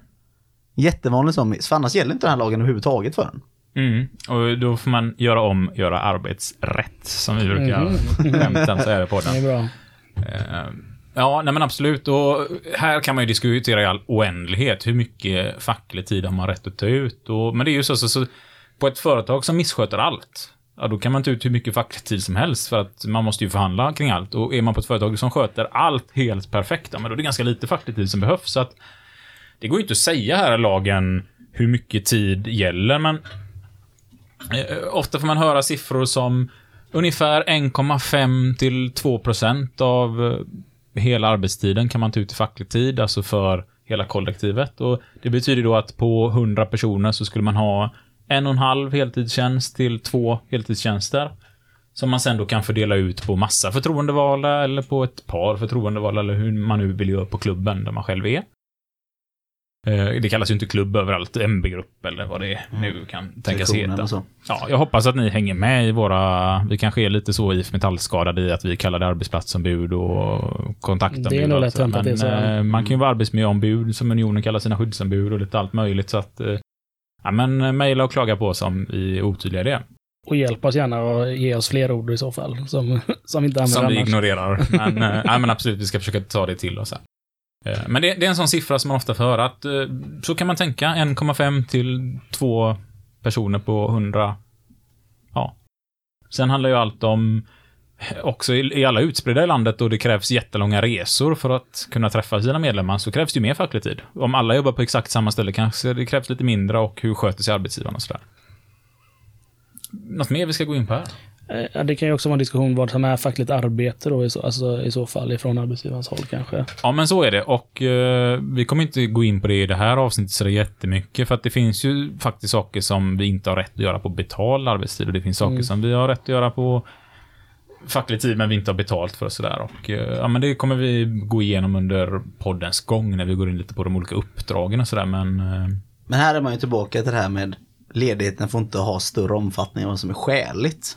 Jättevanlig som för annars gäller inte den här lagen överhuvudtaget för en. Mm. Och då får man göra om, göra arbetsrätt, som vi brukar skämtsamt säga på Det är den. bra. Eh, Ja, nej men absolut. Och här kan man ju diskutera i all oändlighet. Hur mycket facklig tid har man rätt att ta ut? Och, men det är ju så, så, så på ett företag som missköter allt, ja då kan man ta ut hur mycket facklig tid som helst för att man måste ju förhandla kring allt. Och är man på ett företag som sköter allt helt perfekt, ja, men då är det ganska lite facklig tid som behövs. Så att det går ju inte att säga här i lagen hur mycket tid gäller, men eh, ofta får man höra siffror som ungefär 1,5 till 2 procent av eh, hela arbetstiden kan man ta ut i facklig tid, alltså för hela kollektivet. Och det betyder då att på 100 personer så skulle man ha en och en halv heltidstjänst till två heltidstjänster. Som man sen då kan fördela ut på massa förtroendevalda eller på ett par förtroendevalda eller hur man nu vill göra på klubben där man själv är. Eh, Det kallas ju inte klubb överallt, MB-grupp eller vad det nu kan tänkas heta. Ja, jag hoppas att ni hänger med i våra... Vi kanske är lite så IF Metallskadade i att vi kallar det arbetsplatsombud och kontaktombud. Det är nog lätt så. hänt att det Men så, eh, man kan ju vara arbetsmiljöombud som Unionen kallar sina skyddsombud och lite allt möjligt. Så att... Ja, men mejla och klaga på oss om vi är otydliga i det. Och hjälp oss gärna och ge oss fler ord i så fall, som, som vi inte använder Som vi annars. ignorerar. Men, eh, ja, men absolut, vi ska försöka ta det till oss. Här. Eh, Men det, det är en sån siffra som man ofta får höra att eh, så kan man tänka 1,5 till 2 personer på 100. Ja. Sen handlar ju allt om också i, i alla utspridda i landet och det krävs jättelånga resor för att kunna träffa sina medlemmar så krävs det ju mer facklig tid. Om alla jobbar på exakt samma ställe kanske det krävs lite mindre och hur sköter sig arbetsgivaren och sådär. Något mer vi ska gå in på här? Eh, Det kan ju också vara en diskussion vad som är fackligt arbete då, i så, alltså, i så fall, ifrån arbetsgivarens håll kanske. Ja, men så är det. Och eh, vi kommer inte gå in på det i det här avsnittet så jättemycket. För att det finns ju faktiskt saker som vi inte har rätt att göra på betald arbetstid. Och det finns saker Mm. som vi har rätt att göra på facklig tid, men vi inte har betalt för och sådär. Och eh, ja, men det kommer vi gå igenom under poddens gång när vi går in lite på de olika uppdragen och sådär. Men eh, Men här är man ju tillbaka till det här med ledigheten får inte ha större omfattning än vad som är skäligt.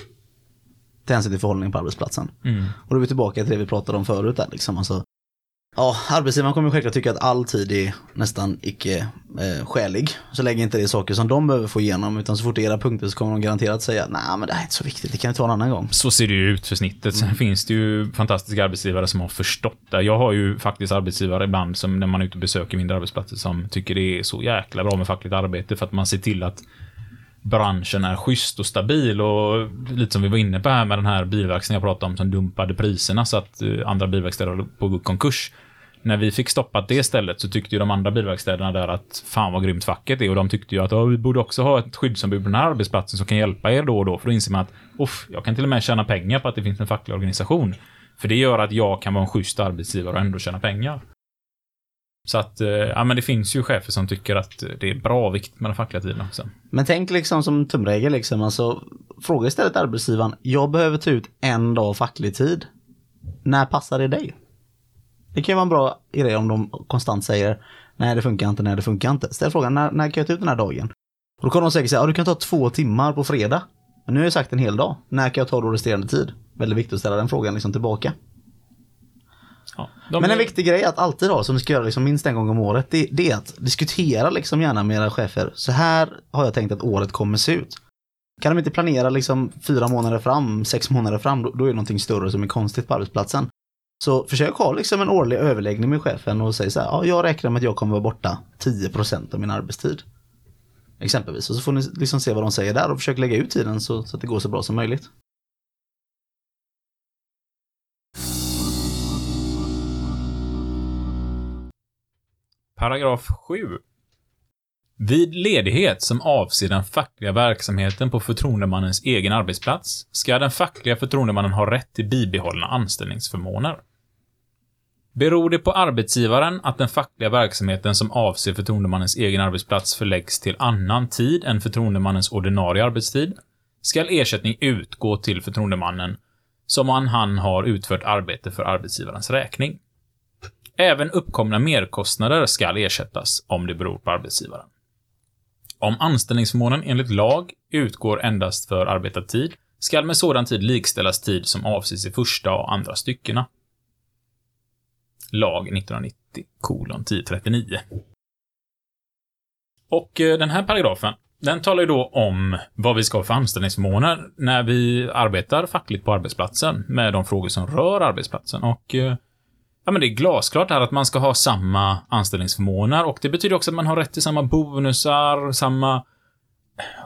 Till hänsyn till förhållningen på arbetsplatsen. mm, Och då är vi tillbaka till det vi pratade om förut där liksom. Alltså, ja, arbetsgivaren kommer självklart tycka att all tid är nästan icke eh, skälig. Så länge inte det är saker som de behöver få igenom. Utan så fort det är era punkter så kommer de garanterat säga nej men det här är inte så viktigt, det kan vi ta en annan gång. så ser det ju ut för snittet. Sen finns det ju fantastiska arbetsgivare som har förstått det. Jag har ju faktiskt arbetsgivare ibland som när man är ute och besöker mindre arbetsplatser som tycker det är så jäkla bra med fackligt arbete för att man ser till att branschen är schysst och stabil och lite som vi var inne på här med den här bilverkstaden jag pratade om som dumpade priserna så att eh, andra bilverkstäder höll på att gå konkurs. När vi fick stoppat det stället så tyckte ju de andra bilverkstäderna där att fan vad grymt facket är och de tyckte ju att vi borde också ha ett skyddsombud på den här arbetsplatsen som kan hjälpa er då och då för då inser man att Off, jag kan till och med tjäna pengar på att det finns en facklig organisation. För det gör att jag kan vara en schysst arbetsgivare och ändå tjäna pengar. Så att, eh, ja men det finns ju chefer som tycker att det är bra och viktigt med den fackliga tiden också. Men tänk liksom som tumregel liksom, alltså fråga istället arbetsgivaren, jag behöver ta ut en dag facklig tid. När passar det dig? Det kan ju vara en bra idé om de konstant säger nej det funkar inte, nej det funkar inte. Ställ frågan, när, när kan jag ta ut den här dagen? Och då kommer de säkert säga, ja du kan ta två timmar på fredag. Men nu har jag sagt en hel dag, när kan jag ta då resterande tid? Väldigt viktigt att ställa den frågan liksom tillbaka. Ja, Men en är- viktig grej att alltid ha, som du ska göra liksom minst en gång om året, det, det är att diskutera liksom gärna med era chefer. Så här har jag tänkt att året kommer se ut. Kan de inte planera liksom fyra månader fram, sex månader fram, då, då är det någonting större som är konstigt på arbetsplatsen. Så försök ha liksom en årlig överläggning med chefen och säg så här, ja, jag räknar med att jag kommer vara borta 10% av min arbetstid. Exempelvis. Och så får ni liksom se vad de säger där och försök lägga ut tiden så, så att det går så bra som möjligt. Paragraf 7. Vid ledighet som avser den fackliga verksamheten på förtroendemannens egen arbetsplats ska den fackliga förtroendemannen ha rätt till bibehållna anställningsförmåner. Beror det på arbetsgivaren att den fackliga verksamheten som avser förtroendemannens egen arbetsplats förläggs till annan tid än förtroendemannens ordinarie arbetstid, skall ersättning utgå till förtroendemannen som om han har utfört arbete för arbetsgivarens räkning. Även uppkomna merkostnader skall ersättas om det beror på arbetsgivaren. Om anställningsförmånen enligt lag utgår endast för arbetad tid skall med sådan tid likställas tid som avses i första och andra styckena. Lag 1990 kolon 1039. Och eh, den här paragrafen, den talar ju då om vad vi ska ha för anställningsförmåner när vi arbetar fackligt på arbetsplatsen med de frågor som rör arbetsplatsen. Och eh, Ja, men det är glasklart här att man ska ha samma anställningsförmåner och det betyder också att man har rätt till samma bonusar, samma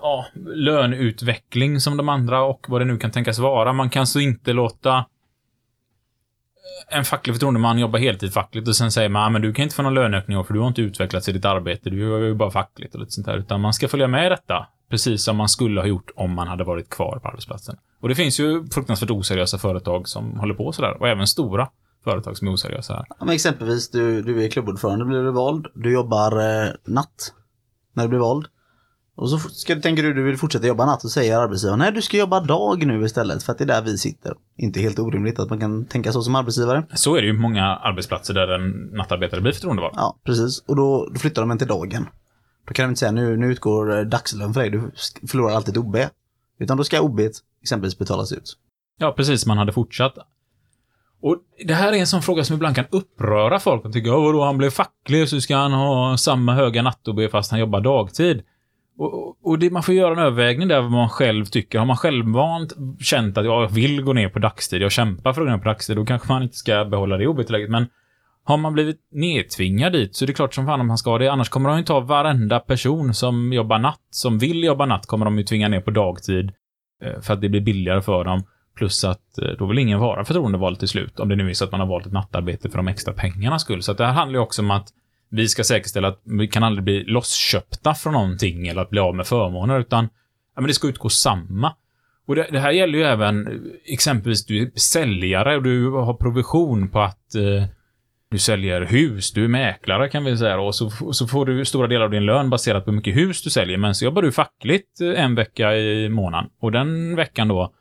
ja, löneutveckling som de andra och vad det nu kan tänkas vara. Man kan så inte låta eh, en facklig förtroendeman jobba heltid fackligt och sen säger man, "Ja, men du kan inte få någon löneökning för du har inte utvecklats i ditt arbete, du gör ju bara fackligt och lite sånt där. Utan man ska följa med i detta, precis som man skulle ha gjort om man hade varit kvar på arbetsplatsen. Och det finns ju fruktansvärt oseriösa företag som håller på sådär, och även stora företag som är oseriösa här. Ja, men exempelvis, du, du är klubbordförande, blir du vald. Du jobbar eh, natt när du blir vald. Och så ska, tänker du du vill fortsätta jobba natt och säger arbetsgivaren nej du ska jobba dag nu istället för att det är där vi sitter. Inte helt orimligt att man kan tänka så som arbetsgivare. Så är det ju många arbetsplatser där en nattarbetare blir förtroendevald. Ja, precis. Och då, då flyttar de en till dagen. Då kan de inte säga nu, nu utgår eh, dagslön för dig, du förlorar alltid OB. Utan då ska OB exempelvis betalas ut. Ja, precis. Man hade fortsatt. Och det här är en sån fråga som ibland kan uppröra folk De tycker, vadå, han blev facklig så ska han ha samma höga natt-OB fast han jobbar dagtid. Och, och- och det, man får göra en övervägning där vad man själv tycker. Har man självmant känt att jag vill gå ner på dagstid, jag kämpar för att gå ner på dagstid, då kanske man inte ska behålla det jobbet läget. Men har man blivit nedtvingad dit så är det klart som fan om han ska ha det. Annars kommer de ju ta varenda person som jobbar natt, som vill jobba natt, kommer de ju tvinga ner på dagtid. Eh, för att det blir billigare för dem. Plus att eh, då vill ingen vara förtroendevald till slut. Om det nu är så att man har valt ett nattarbete för de extra pengarnas skull. Så att det här handlar ju också om att vi ska säkerställa att vi kan aldrig bli lossköpta från någonting eller att bli av med förmåner, utan ja, men det ska utgå samma. Och det, det här gäller ju även eh, exempelvis du är säljare och du har provision på att eh, du säljer hus, du är mäklare kan vi säga och så, så får du stora delar av din lön baserat på hur mycket hus du säljer. Men så jobbar du fackligt eh, en vecka i månaden och den veckan då,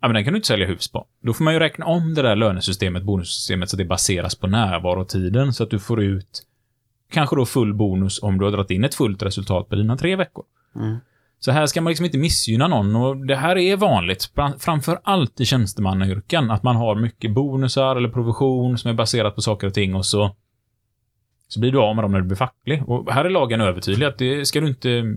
ja men den kan du inte sälja hus på. Då får man ju räkna om det där lönesystemet, bonussystemet, så att det baseras på närvarotiden så att du får ut kanske då full bonus om du har dragit in ett fullt resultat på dina tre veckor. Mm. Så här ska man liksom inte missgynna någon och det här är vanligt, fram- framför allt i tjänstemannayrken, att man har mycket bonusar eller provision som är baserat på saker och ting och så så blir du av med dem när du blir facklig. Och här är lagen övertydlig att det ska du inte,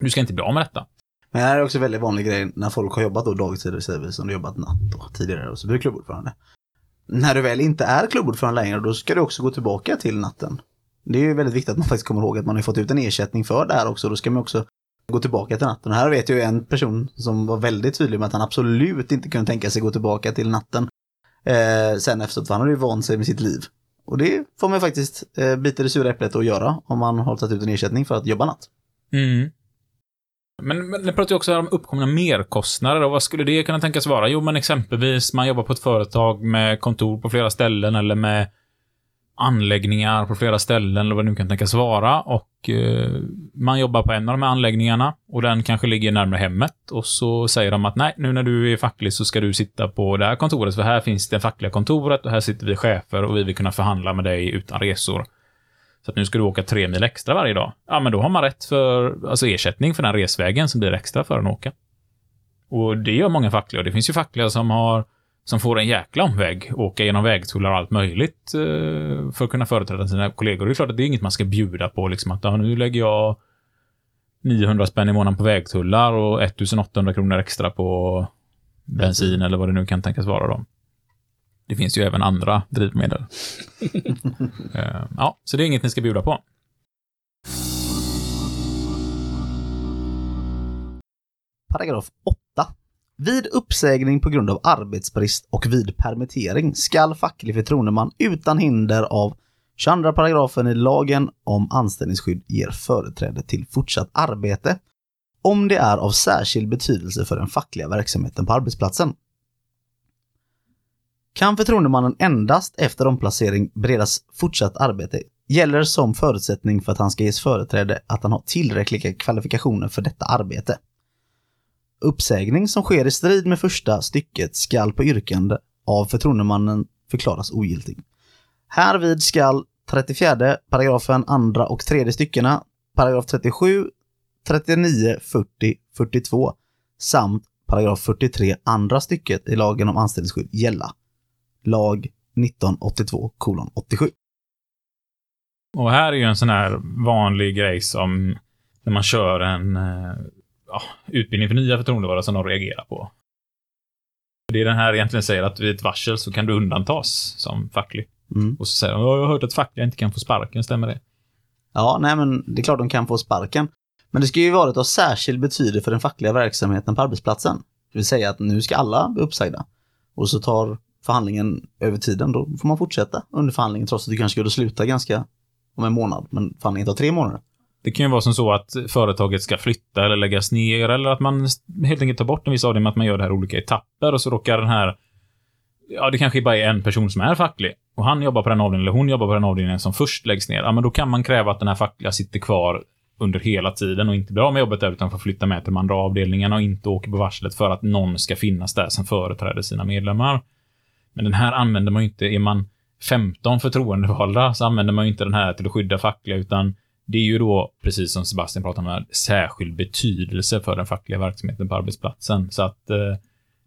du ska inte bli av med detta. Men det här är också en väldigt vanlig grej när folk har jobbat då dagtid exempelvis, som du jobbat natt då, tidigare och så blir du klubbordförande. När du väl inte är klubbordförande längre, då ska du också gå tillbaka till natten. Det är ju väldigt viktigt att man faktiskt kommer ihåg att man har fått ut en ersättning för det här också. Då ska man också gå tillbaka till natten. Och här vet jag en person som var väldigt tydlig med att han absolut inte kunde tänka sig gå tillbaka till natten. Eh, sen efteråt, för han hade ju vant sig med sitt liv. Och det får man ju faktiskt eh, bita det sura äpplet och göra om man har tagit ut en ersättning för att jobba natt. Mm. Men, men det pratar ju också här om uppkomna merkostnader och vad skulle det kunna tänkas vara? Jo, men exempelvis man jobbar på ett företag med kontor på flera ställen eller med anläggningar på flera ställen eller vad det nu kan tänkas vara och eh, man jobbar på en av de här anläggningarna och den kanske ligger närmare hemmet och så säger de att nej, nu när du är facklig så ska du sitta på det här kontoret för här finns det fackliga kontoret och här sitter vi chefer och vi vill kunna förhandla med dig utan resor. Så att nu ska du åka tre mil extra varje dag. Ja, men då har man rätt för alltså ersättning för den resvägen som blir extra för en åka. Och det gör många fackliga. Och det finns ju fackliga som har som får en jäkla omväg, åka genom vägtullar och allt möjligt eh, för att kunna företräda sina kollegor. Det är klart att det är inget man ska bjuda på, liksom att ja, nu lägger jag 900 spänn i månaden på vägtullar och 1800 kronor extra på bensin eller vad det nu kan tänkas vara då. Det finns ju även andra drivmedel. Eh, ja, så det är inget ni ska bjuda på. Paragraf 8. Vid uppsägning på grund av arbetsbrist och vid permittering skall facklig förtroendeman utan hinder av 22 paragrafen i lagen om anställningsskydd ger företräde till fortsatt arbete om det är av särskild betydelse för den fackliga verksamheten på arbetsplatsen. Kan förtroendemannen endast efter omplacering beredas fortsatt arbete gäller som förutsättning för att han ska ges företräde att han har tillräckliga kvalifikationer för detta arbete. Uppsägning som sker i strid med första stycket skall på yrkande av förtroendemannen förklaras ogiltig. Härvid skall 34 paragrafen andra och tredje styckena, paragraf 37, 39, 40, 42 samt paragraf 43 andra stycket i lagen om anställningsskydd gälla. Lag 1982 kolon 87. Och här är ju en sån här vanlig grej som när man kör en eh, ja, utbildning för nya förtroendevalda som de reagerar på. Det är den här egentligen säger att vid ett varsel så kan du undantas som facklig. Mm. Och så säger de, "Ja, jag har hört att fackliga inte kan få sparken, stämmer det? Ja, nej men det är klart de kan få sparken. Men det ska ju vara av särskild betydelse för den fackliga verksamheten på arbetsplatsen. Det vill säga att nu ska alla bli uppsagda. Och så tar förhandlingen över tiden, då får man fortsätta under förhandlingen trots att det kanske skulle sluta ganska om en månad. Men förhandlingen tar tre månader. Det kan ju vara som så att företaget ska flytta eller läggas ner eller att man helt enkelt tar bort en viss avdelning, att man gör det här i olika etapper och så råkar den här Ja, det kanske bara är en person som är facklig och han jobbar på den avdelningen eller hon jobbar på den avdelningen som först läggs ner. Ja, men då kan man kräva att den här fackliga sitter kvar under hela tiden och inte blir av med jobbet där utan får flytta med till de andra avdelningarna och inte åker på varslet för att någon ska finnas där som företräder sina medlemmar. Men den här använder man ju inte, är man 15 förtroendevalda så använder man ju inte den här till att skydda fackliga utan det är ju då, precis som Sebastian pratade om, särskild betydelse för den fackliga verksamheten på arbetsplatsen. Så att eh,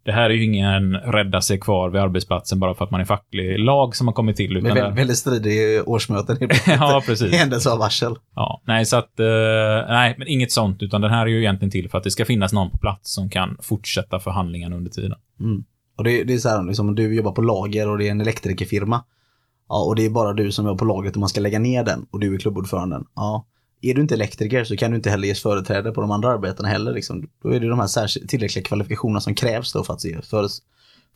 det här är ju ingen rädda sig kvar vid arbetsplatsen bara för att man är facklig lag som har kommit till. Utan det- väldigt, väldigt stridiga årsmöten ja, precis. händelse av varsel. Ja, nej, så att, eh, nej, men inget sånt, utan den här är ju egentligen till för att det ska finnas någon på plats som kan fortsätta förhandlingarna under tiden. Mm. Och det, det är så här, liksom, du jobbar på lager och det är en elektrikerfirma. Ja, och det är bara du som jobbar på lagret och man ska lägga ner den och du är klubbordföranden. Ja. Är du inte elektriker så kan du inte heller ges företräde på de andra arbetena heller. Liksom. Då är det de här tillräckliga kvalifikationerna som krävs då för att se, för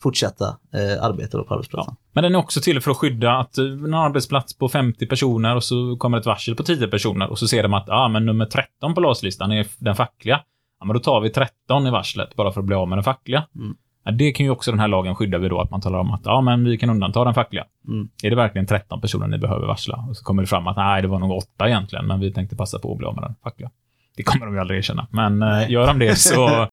fortsätta eh, arbeta på arbetsplatsen. Men den är också till för att skydda att eh, en arbetsplats på 50 personer och så kommer ett varsel på 10 personer och så ser de att ah, men nummer 13 på LAS-listan är den fackliga. Ja, men då tar vi 13 i varslet bara för att bli av med den fackliga. Mm. Ja, det kan ju också den här lagen skydda vid då, att man talar om att ja, men vi kan undanta den fackliga. Mm. Är det verkligen 13 personer ni behöver varsla? Och så kommer det fram att nej, det var nog åtta egentligen, men vi tänkte passa på att bli av med den fackliga. Det kommer de ju aldrig erkänna, men eh, Nej. gör de det så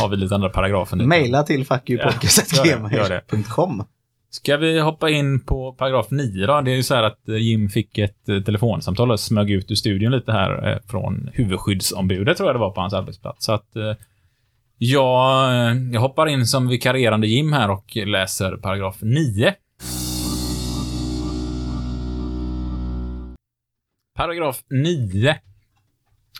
har vi lite andra paragrafer nu. Maila till fuckyoupodcast.gmail.com. Ska vi hoppa in på paragraf 9 då? Det är ju så här att eh, Jim fick ett eh, telefonsamtal och smög ut ur studion lite här från huvudskyddsombudet tror jag det var på hans arbetsplats. Så att jag, eh, jag hoppar in som vikarierande Jim här och läser paragraf 9. Paragraf 9.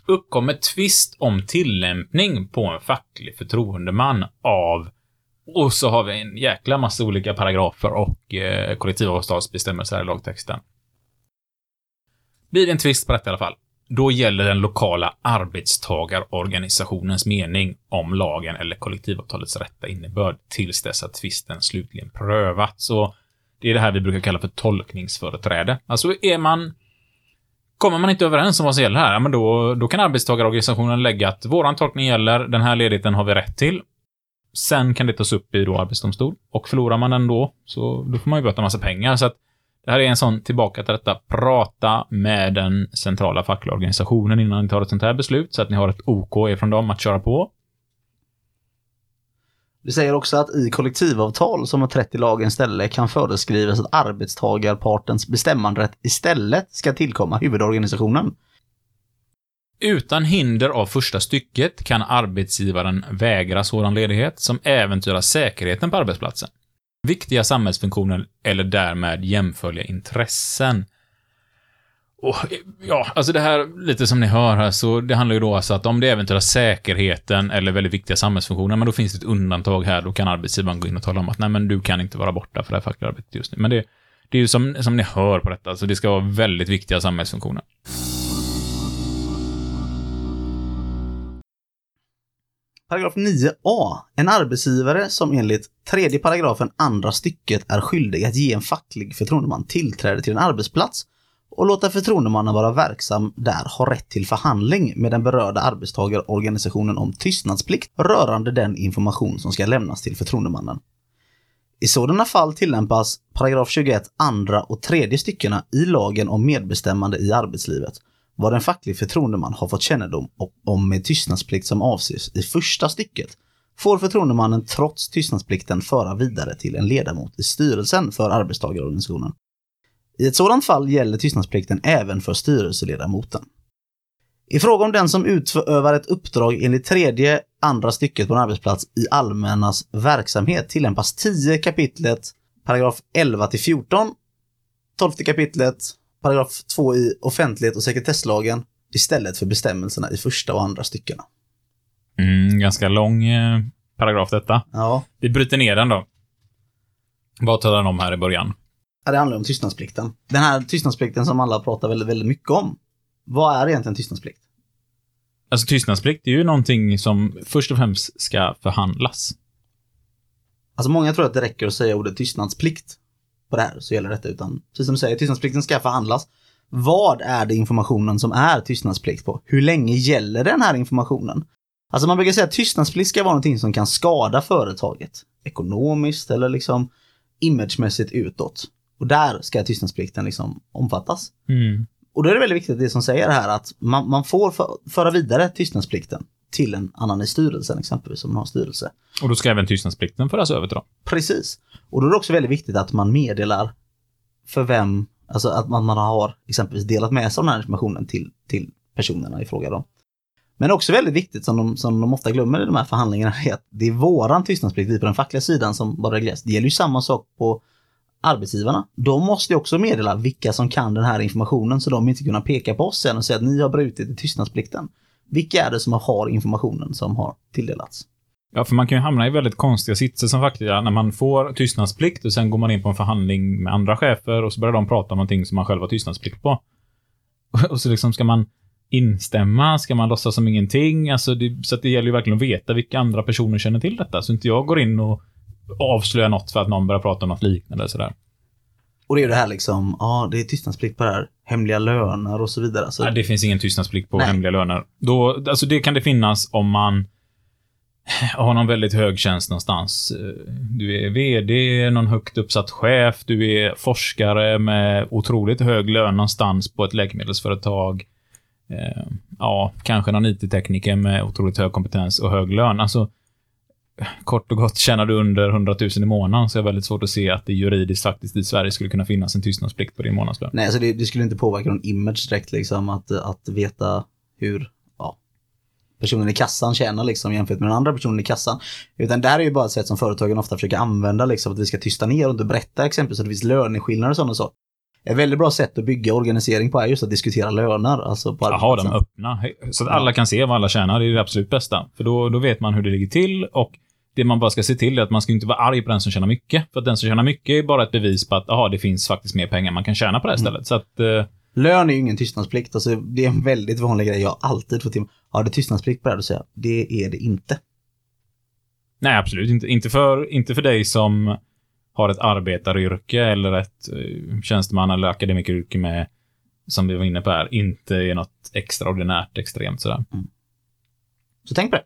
Uppkommer tvist om tillämpning på en facklig förtroendeman av och så har vi en jäkla massa olika paragrafer och eh, kollektivavtalsbestämmelser i lagtexten. Blir det en tvist på detta i alla fall, då gäller den lokala arbetstagarorganisationens mening om lagen eller kollektivavtalets rätta innebörd tills dess att tvisten slutligen prövats. Så det är det här vi brukar kalla för tolkningsföreträde. Alltså är man Kommer man inte överens om vad som gäller här, men då, då kan arbetstagarorganisationen lägga att våran tolkning gäller, den här ledigheten har vi rätt till. Sen kan det tas upp i då arbetsdomstol. Och förlorar man den då, så då får man ju böta en massa pengar. Så att det här är en sån tillbaka till detta. Prata med den centrala fackliga organisationen innan ni tar ett sånt här beslut, så att ni har ett OK ifrån dem att köra på. Det säger också att i kollektivavtal som har trätt i lagens ställe kan föreskrivas att arbetstagarpartens bestämmanderätt istället ska tillkomma huvudorganisationen. Utan hinder av första stycket kan arbetsgivaren vägra sådan ledighet som äventyrar säkerheten på arbetsplatsen. Viktiga samhällsfunktioner eller därmed jämförliga intressen. Och, ja, alltså det här, lite som ni hör här, så det handlar ju då alltså att om det äventyrar säkerheten eller väldigt viktiga samhällsfunktioner, men då finns det ett undantag här, då kan arbetsgivaren gå in och tala om att nej, men du kan inte vara borta för det här fackliga arbetet just nu. Men det, det är ju som, som ni hör på detta, så det ska vara väldigt viktiga samhällsfunktioner. Paragraf 9a. En arbetsgivare som enligt tredje paragrafen andra stycket är skyldig att ge en facklig förtroendeman tillträde till en arbetsplats och låta förtroendemannen vara verksam där har rätt till förhandling med den berörda arbetstagarorganisationen om tystnadsplikt rörande den information som ska lämnas till förtroendemannen. I sådana fall tillämpas paragraf 21 andra och tredje styckena i lagen om medbestämmande i arbetslivet vad en facklig förtroendeman har fått kännedom om med tystnadsplikt som avses i första stycket får förtroendemannen trots tystnadsplikten föra vidare till en ledamot i styrelsen för arbetstagarorganisationen. I ett sådant fall gäller tystnadsplikten även för styrelseledamoten. I fråga om den som utövar ett uppdrag enligt tredje andra stycket på en arbetsplats i allmännas verksamhet tillämpas 10 kapitlet paragraf 11 till 14, 12 kapitlet paragraf 2 i offentlighet och sekretesslagen istället för bestämmelserna i första och andra styckena. Mm, ganska lång eh, paragraf detta. Ja, Vi bryter ner den då. Vad talar den om här i början? Ja, det handlar om tystnadsplikten. Den här tystnadsplikten som alla pratar väldigt, väldigt mycket om. Vad är egentligen tystnadsplikt? Alltså tystnadsplikt är ju någonting som först och främst ska förhandlas. Alltså många tror att det räcker att säga ordet tystnadsplikt på det här så gäller detta utan precis som du säger, tystnadsplikten ska förhandlas. Vad är det informationen som är tystnadsplikt på? Hur länge gäller den här informationen? Alltså man brukar säga att tystnadsplikt ska vara någonting som kan skada företaget. Ekonomiskt eller liksom imagemässigt utåt. Och där ska tystnadsplikten liksom omfattas. Mm. Och då är det väldigt viktigt det som säger här att man, man får för, föra vidare tystnadsplikten till en annan i styrelsen exempelvis om man har styrelse. Och då ska även tystnadsplikten föras över till dem. Precis. Och då är det också väldigt viktigt att man meddelar för vem, alltså att man, man har exempelvis delat med sig av den här informationen till, till personerna i fråga då. Men också väldigt viktigt som de, som de ofta glömmer i de här förhandlingarna är att det är våran tystnadsplikt, vi på den fackliga sidan som bara regleras. Det gäller ju samma sak på arbetsgivarna. De måste ju också meddela vilka som kan den här informationen så de inte kunna peka på oss sen och säga att ni har brutit tystnadsplikten. Vilka är det som har informationen som har tilldelats? Ja, för man kan ju hamna i väldigt konstiga sitser som fackliga när man får tystnadsplikt och sen går man in på en förhandling med andra chefer och så börjar de prata om någonting som man själv har tystnadsplikt på. Och så liksom ska man instämma, ska man låtsas som ingenting? Alltså det, så det gäller ju verkligen att veta vilka andra personer känner till detta, så inte jag går in och avslöjar något för att någon börjar prata om något liknande sådär. Och det är det här liksom, ja det är tystnadsplikt på det här, hemliga löner och så vidare. Så, Nej, det finns ingen tystnadsplikt på Nej. hemliga löner. Då, alltså det kan det finnas om man har någon väldigt hög tjänst någonstans. Eh, Du är VD, någon högt uppsatt chef, du är forskare med otroligt hög lön någonstans på ett läkemedelsföretag. Eh, Ja, kanske någon IT-tekniker med otroligt hög kompetens och hög lön. Alltså, kort och gott, tjänar du under 100 000 i månaden så är det väldigt svårt att se att det juridiskt faktiskt i Sverige skulle kunna finnas en tystnadsplikt på din månadslön. Nej, alltså det, det skulle inte påverka någon image direkt liksom att, att veta hur ja, personen i kassan tjänar liksom jämfört med den andra personen i kassan. Utan det här är ju bara ett sätt som företagen ofta försöker använda liksom att vi ska tysta ner och inte berätta exempelvis att det finns löneskillnader och sådana saker. Ett väldigt bra sätt att bygga organisering på är just att diskutera löner. Alltså på Ja, ha dem öppna. Så att alla kan se vad alla tjänar. Det är det absolut bästa. För då, då vet man hur det ligger till och det man bara ska se till är att man ska inte vara arg på den som tjänar mycket. För att den som tjänar mycket är bara ett bevis på att aha, det finns faktiskt mer pengar man kan tjäna på det här stället. Så att, eh, Lön är ju ingen tystnadsplikt. Alltså, det är en väldigt vanlig grej. Jag alltid fått till Har det tystnadsplikt på det här? Då säger jag, det är det inte. nej, absolut inte. Inte för, inte för dig som har ett arbetaryrke eller ett eh, tjänsteman eller akademikeryrke med, som vi var inne på här, inte är något extraordinärt extremt sådär. Så tänk på det.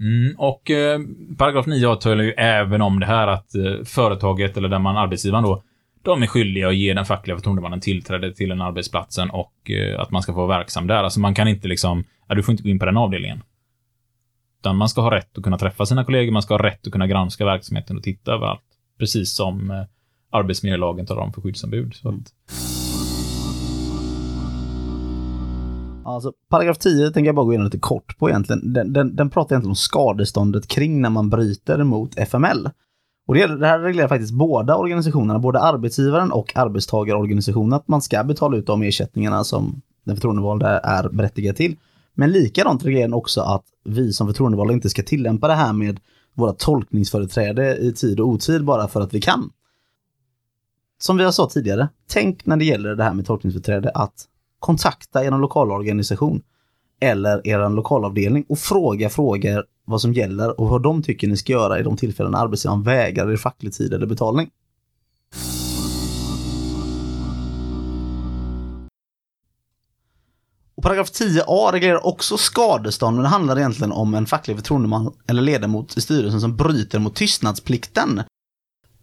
Mm, och eh, paragraf 9 avtalar ju även om det här att eh, företaget, eller där man arbetsgivaren då, de är skyldiga att ge den fackliga förtroendemannen tillträde till den arbetsplatsen och eh, att man ska få vara verksam där. Alltså man kan inte liksom, ja, du får inte gå in på den avdelningen. Utan man ska ha rätt att kunna träffa sina kollegor, man ska ha rätt att kunna granska verksamheten och titta överallt. Precis som eh, arbetsmiljölagen talar om för skyddsombud. Så att, Alltså, paragraf 10 tänker jag bara gå igenom lite kort på egentligen. Den, den, den pratar egentligen om skadeståndet kring när man bryter mot FML. Och det, det här reglerar faktiskt båda organisationerna, både arbetsgivaren och arbetstagarorganisationen, att man ska betala ut de ersättningarna som den förtroendevalda är berättigad till. Men likadant reglerar den också att vi som förtroendevalda inte ska tillämpa det här med våra tolkningsföreträde i tid och otid bara för att vi kan. Som vi har sagt tidigare, tänk när det gäller det här med tolkningsföreträde att kontakta er lokalorganisation eller er lokalavdelning och fråga frågor vad som gäller och vad de tycker ni ska göra i de tillfällen arbetsgivaren vägrar er facklig tid eller betalning. Och paragraf 10a reglerar också skadestånd, men det handlar egentligen om en facklig förtroendeman eller ledamot i styrelsen som bryter mot tystnadsplikten.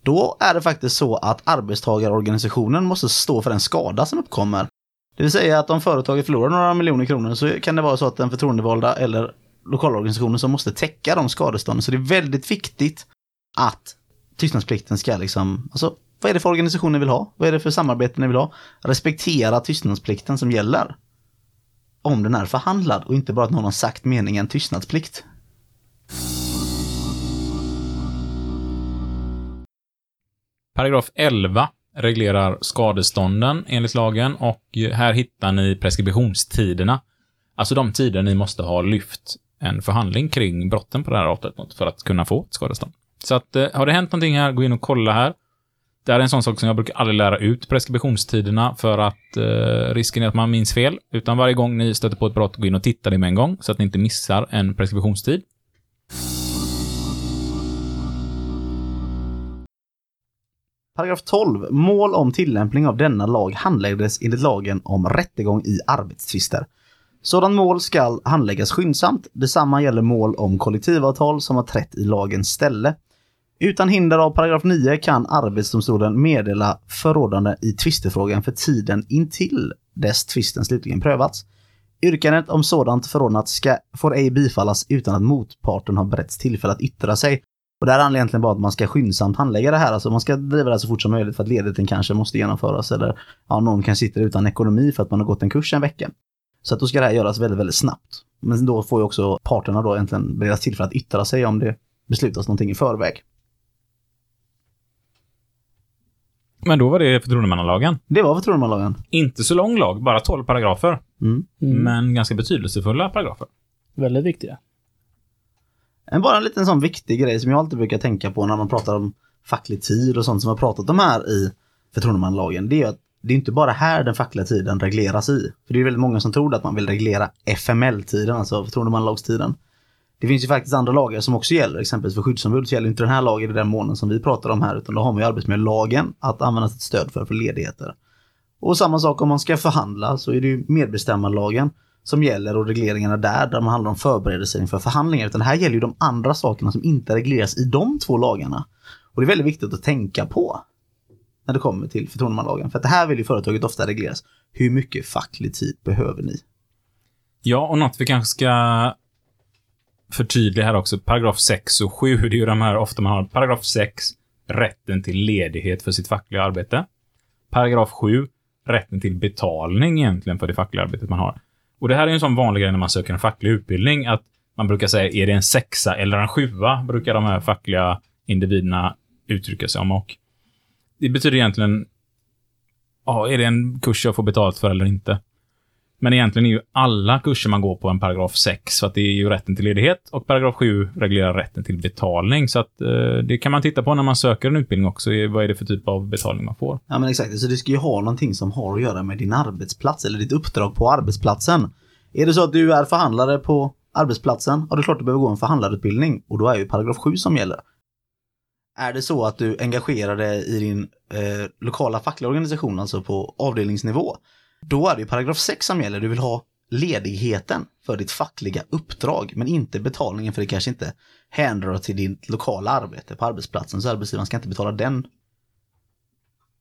Då är det faktiskt så att arbetstagarorganisationen måste stå för den skada som uppkommer. Det vill säga att om företaget förlorar några miljoner kronor så kan det vara så att den förtroendevalda eller lokalorganisationen som måste täcka de skadestånden. Så det är väldigt viktigt att tystnadsplikten ska liksom, alltså vad är det för organisation ni vill ha? Vad är det för samarbete ni vill ha? Respektera tystnadsplikten som gäller. Om den är förhandlad och inte bara att någon har sagt meningen tystnadsplikt. Paragraf 11 reglerar skadestånden enligt lagen och här hittar ni preskriptionstiderna. Alltså de tider ni måste ha lyft en förhandling kring brotten på det här avtalet mot, för att kunna få ett skadestånd. Så att, eh, har det hänt någonting här, gå in och kolla här. Det här är en sån sak som jag brukar aldrig lära ut preskriptionstiderna för att eh, risken är att man minns fel. Utan varje gång ni stöter på ett brott, gå in och titta det med en gång så att ni inte missar en preskriptionstid. Paragraf 12. Mål om tillämpning av denna lag handläggs enligt lagen om rättegång i arbetstvister. Sådant mål ska handläggas skyndsamt. Detsamma gäller mål om kollektivavtal som har trätt i lagens ställe. Utan hinder av paragraf 9 kan Arbetsdomstolen meddela förordnande i tvistefrågan för tiden intill dess tvisten slutligen prövats. Yrkandet om sådant förordnat ska, får ej bifallas utan att motparten har beretts tillfälle att yttra sig. Och det här handlar egentligen bara att man ska skyndsamt handlägga det här. Alltså man ska driva det så fort som möjligt för att ledigheten kanske måste genomföras eller ja, någon kanske sitter utan ekonomi för att man har gått en kurs en vecka. Så att då ska det här göras väldigt, väldigt snabbt. Men då får ju också parterna då egentligen beredas tillfälle att yttra sig om det beslutas någonting i förväg. Men då var det förtroendemannalagen. Det var förtroendemannalagen. Inte så lång lag, bara 12 paragrafer. Mm. Mm. Men ganska betydelsefulla paragrafer. Väldigt viktiga. En, bara en liten sån viktig grej som jag alltid brukar tänka på när man pratar om facklig tid och sånt som vi har pratat om här i förtroendemannalagen. Det är ju att det är inte bara här den fackliga tiden regleras i. För det är väldigt många som tror att man vill reglera FML-tiden, alltså förtroendemannalagstiden. Det finns ju faktiskt andra lagar som också gäller, exempelvis för skyddsombud så gäller inte den här lagen i den månen som vi pratar om här, utan då har man ju arbetsmiljölagen att använda sitt stöd för, för ledigheter. Och samma sak om man ska förhandla så är det ju medbestämmarlagen som gäller och regleringarna där, där man handlar om förberedelser inför förhandlingar. Utan det här gäller ju de andra sakerna som inte regleras i de två lagarna. Och det är väldigt viktigt att tänka på när det kommer till förtroendemannalagen. För att det här vill ju företaget ofta regleras. Hur mycket facklig tid behöver ni? Ja, och något vi kanske ska förtydliga här också. Paragraf 6 och 7, det är ju de här ofta man har. Paragraf 6, rätten till ledighet för sitt fackliga arbete. Paragraf 7, rätten till betalning egentligen för det fackliga arbetet man har. Och det här är en sån vanlig grej när man söker en facklig utbildning, att man brukar säga, är det en sexa eller en sjua? Brukar de här fackliga individerna uttrycka sig om. Och det betyder egentligen, ja, är det en kurs jag får betalt för eller inte? Men egentligen är ju alla kurser man går på en paragraf 6, så att det är ju rätten till ledighet och paragraf 7 reglerar rätten till betalning. Så att eh, det kan man titta på när man söker en utbildning också. Vad är det för typ av betalning man får? Ja men exakt, så du ska ju ha någonting som har att göra med din arbetsplats eller ditt uppdrag på arbetsplatsen. Är det så att du är förhandlare på arbetsplatsen, ja det är klart du behöver gå en förhandlarutbildning och då är ju paragraf 7 som gäller. Är det så att du engagerar dig i din eh, lokala fackliga organisation, alltså på avdelningsnivå, då är det ju paragraf 6 som gäller. Du vill ha ledigheten för ditt fackliga uppdrag, men inte betalningen för det kanske inte händer till ditt lokala arbete på arbetsplatsen, så arbetsgivaren ska inte betala den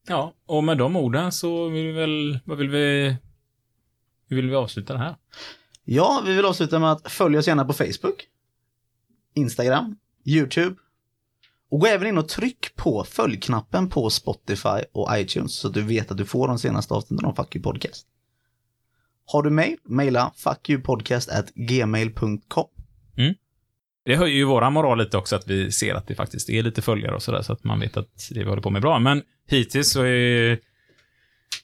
Ja, och med de orden så vill vi väl, vad vill vi, hur vill vi avsluta det här? Ja, vi vill avsluta med att följa oss gärna på Facebook, Instagram, YouTube och gå även in och tryck på följknappen på Spotify och iTunes så att du vet att du får de senaste avsnitten av Fuck You Podcast. Har du mail? Maila fuckyoupodcast@gmail.com. Det höjer ju våra moral lite också att vi ser att det faktiskt är lite följare och sådär så att man vet att det vi håller på med är bra. Men hittills så är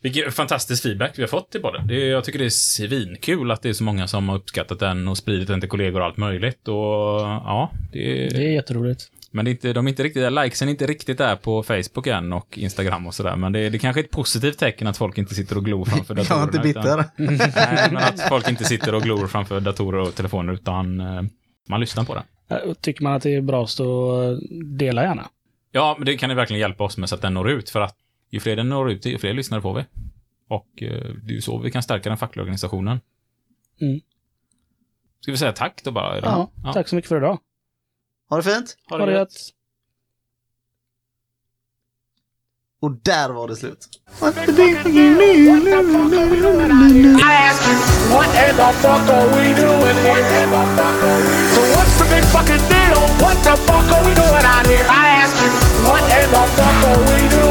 vilken fantastisk feedback vi har fått till podden. Det jag tycker det är svinkul att det är så många som har uppskattat den och spridit den till kollegor och allt möjligt. Och ja, det är... Det är jätteroligt. Men det är inte, de är inte riktigt, likesen är inte riktigt där på Facebook än och Instagram och sådär. Men det, det kanske är ett positivt tecken att folk inte sitter och glor framför Jag datorerna. är inte bitter. Utan, nej, men att folk inte sitter och glor framför datorer och telefoner utan eh, man lyssnar på det. Eh, Tycker man att det är bra så dela gärna. Ja, men det kan ju verkligen hjälpa oss med så att den når ut. För att ju fler den når ut till, ju fler lyssnare får vi. Och eh, det är ju så vi kan stärka den fackliga organisationen. Mm. Ska vi säga tack då bara? idag? Ja, tack så mycket för idag. Ha det fint! Ha det, ha det gött! Och där var det slut. What the the fuck are we doing what in the fuck are we doing?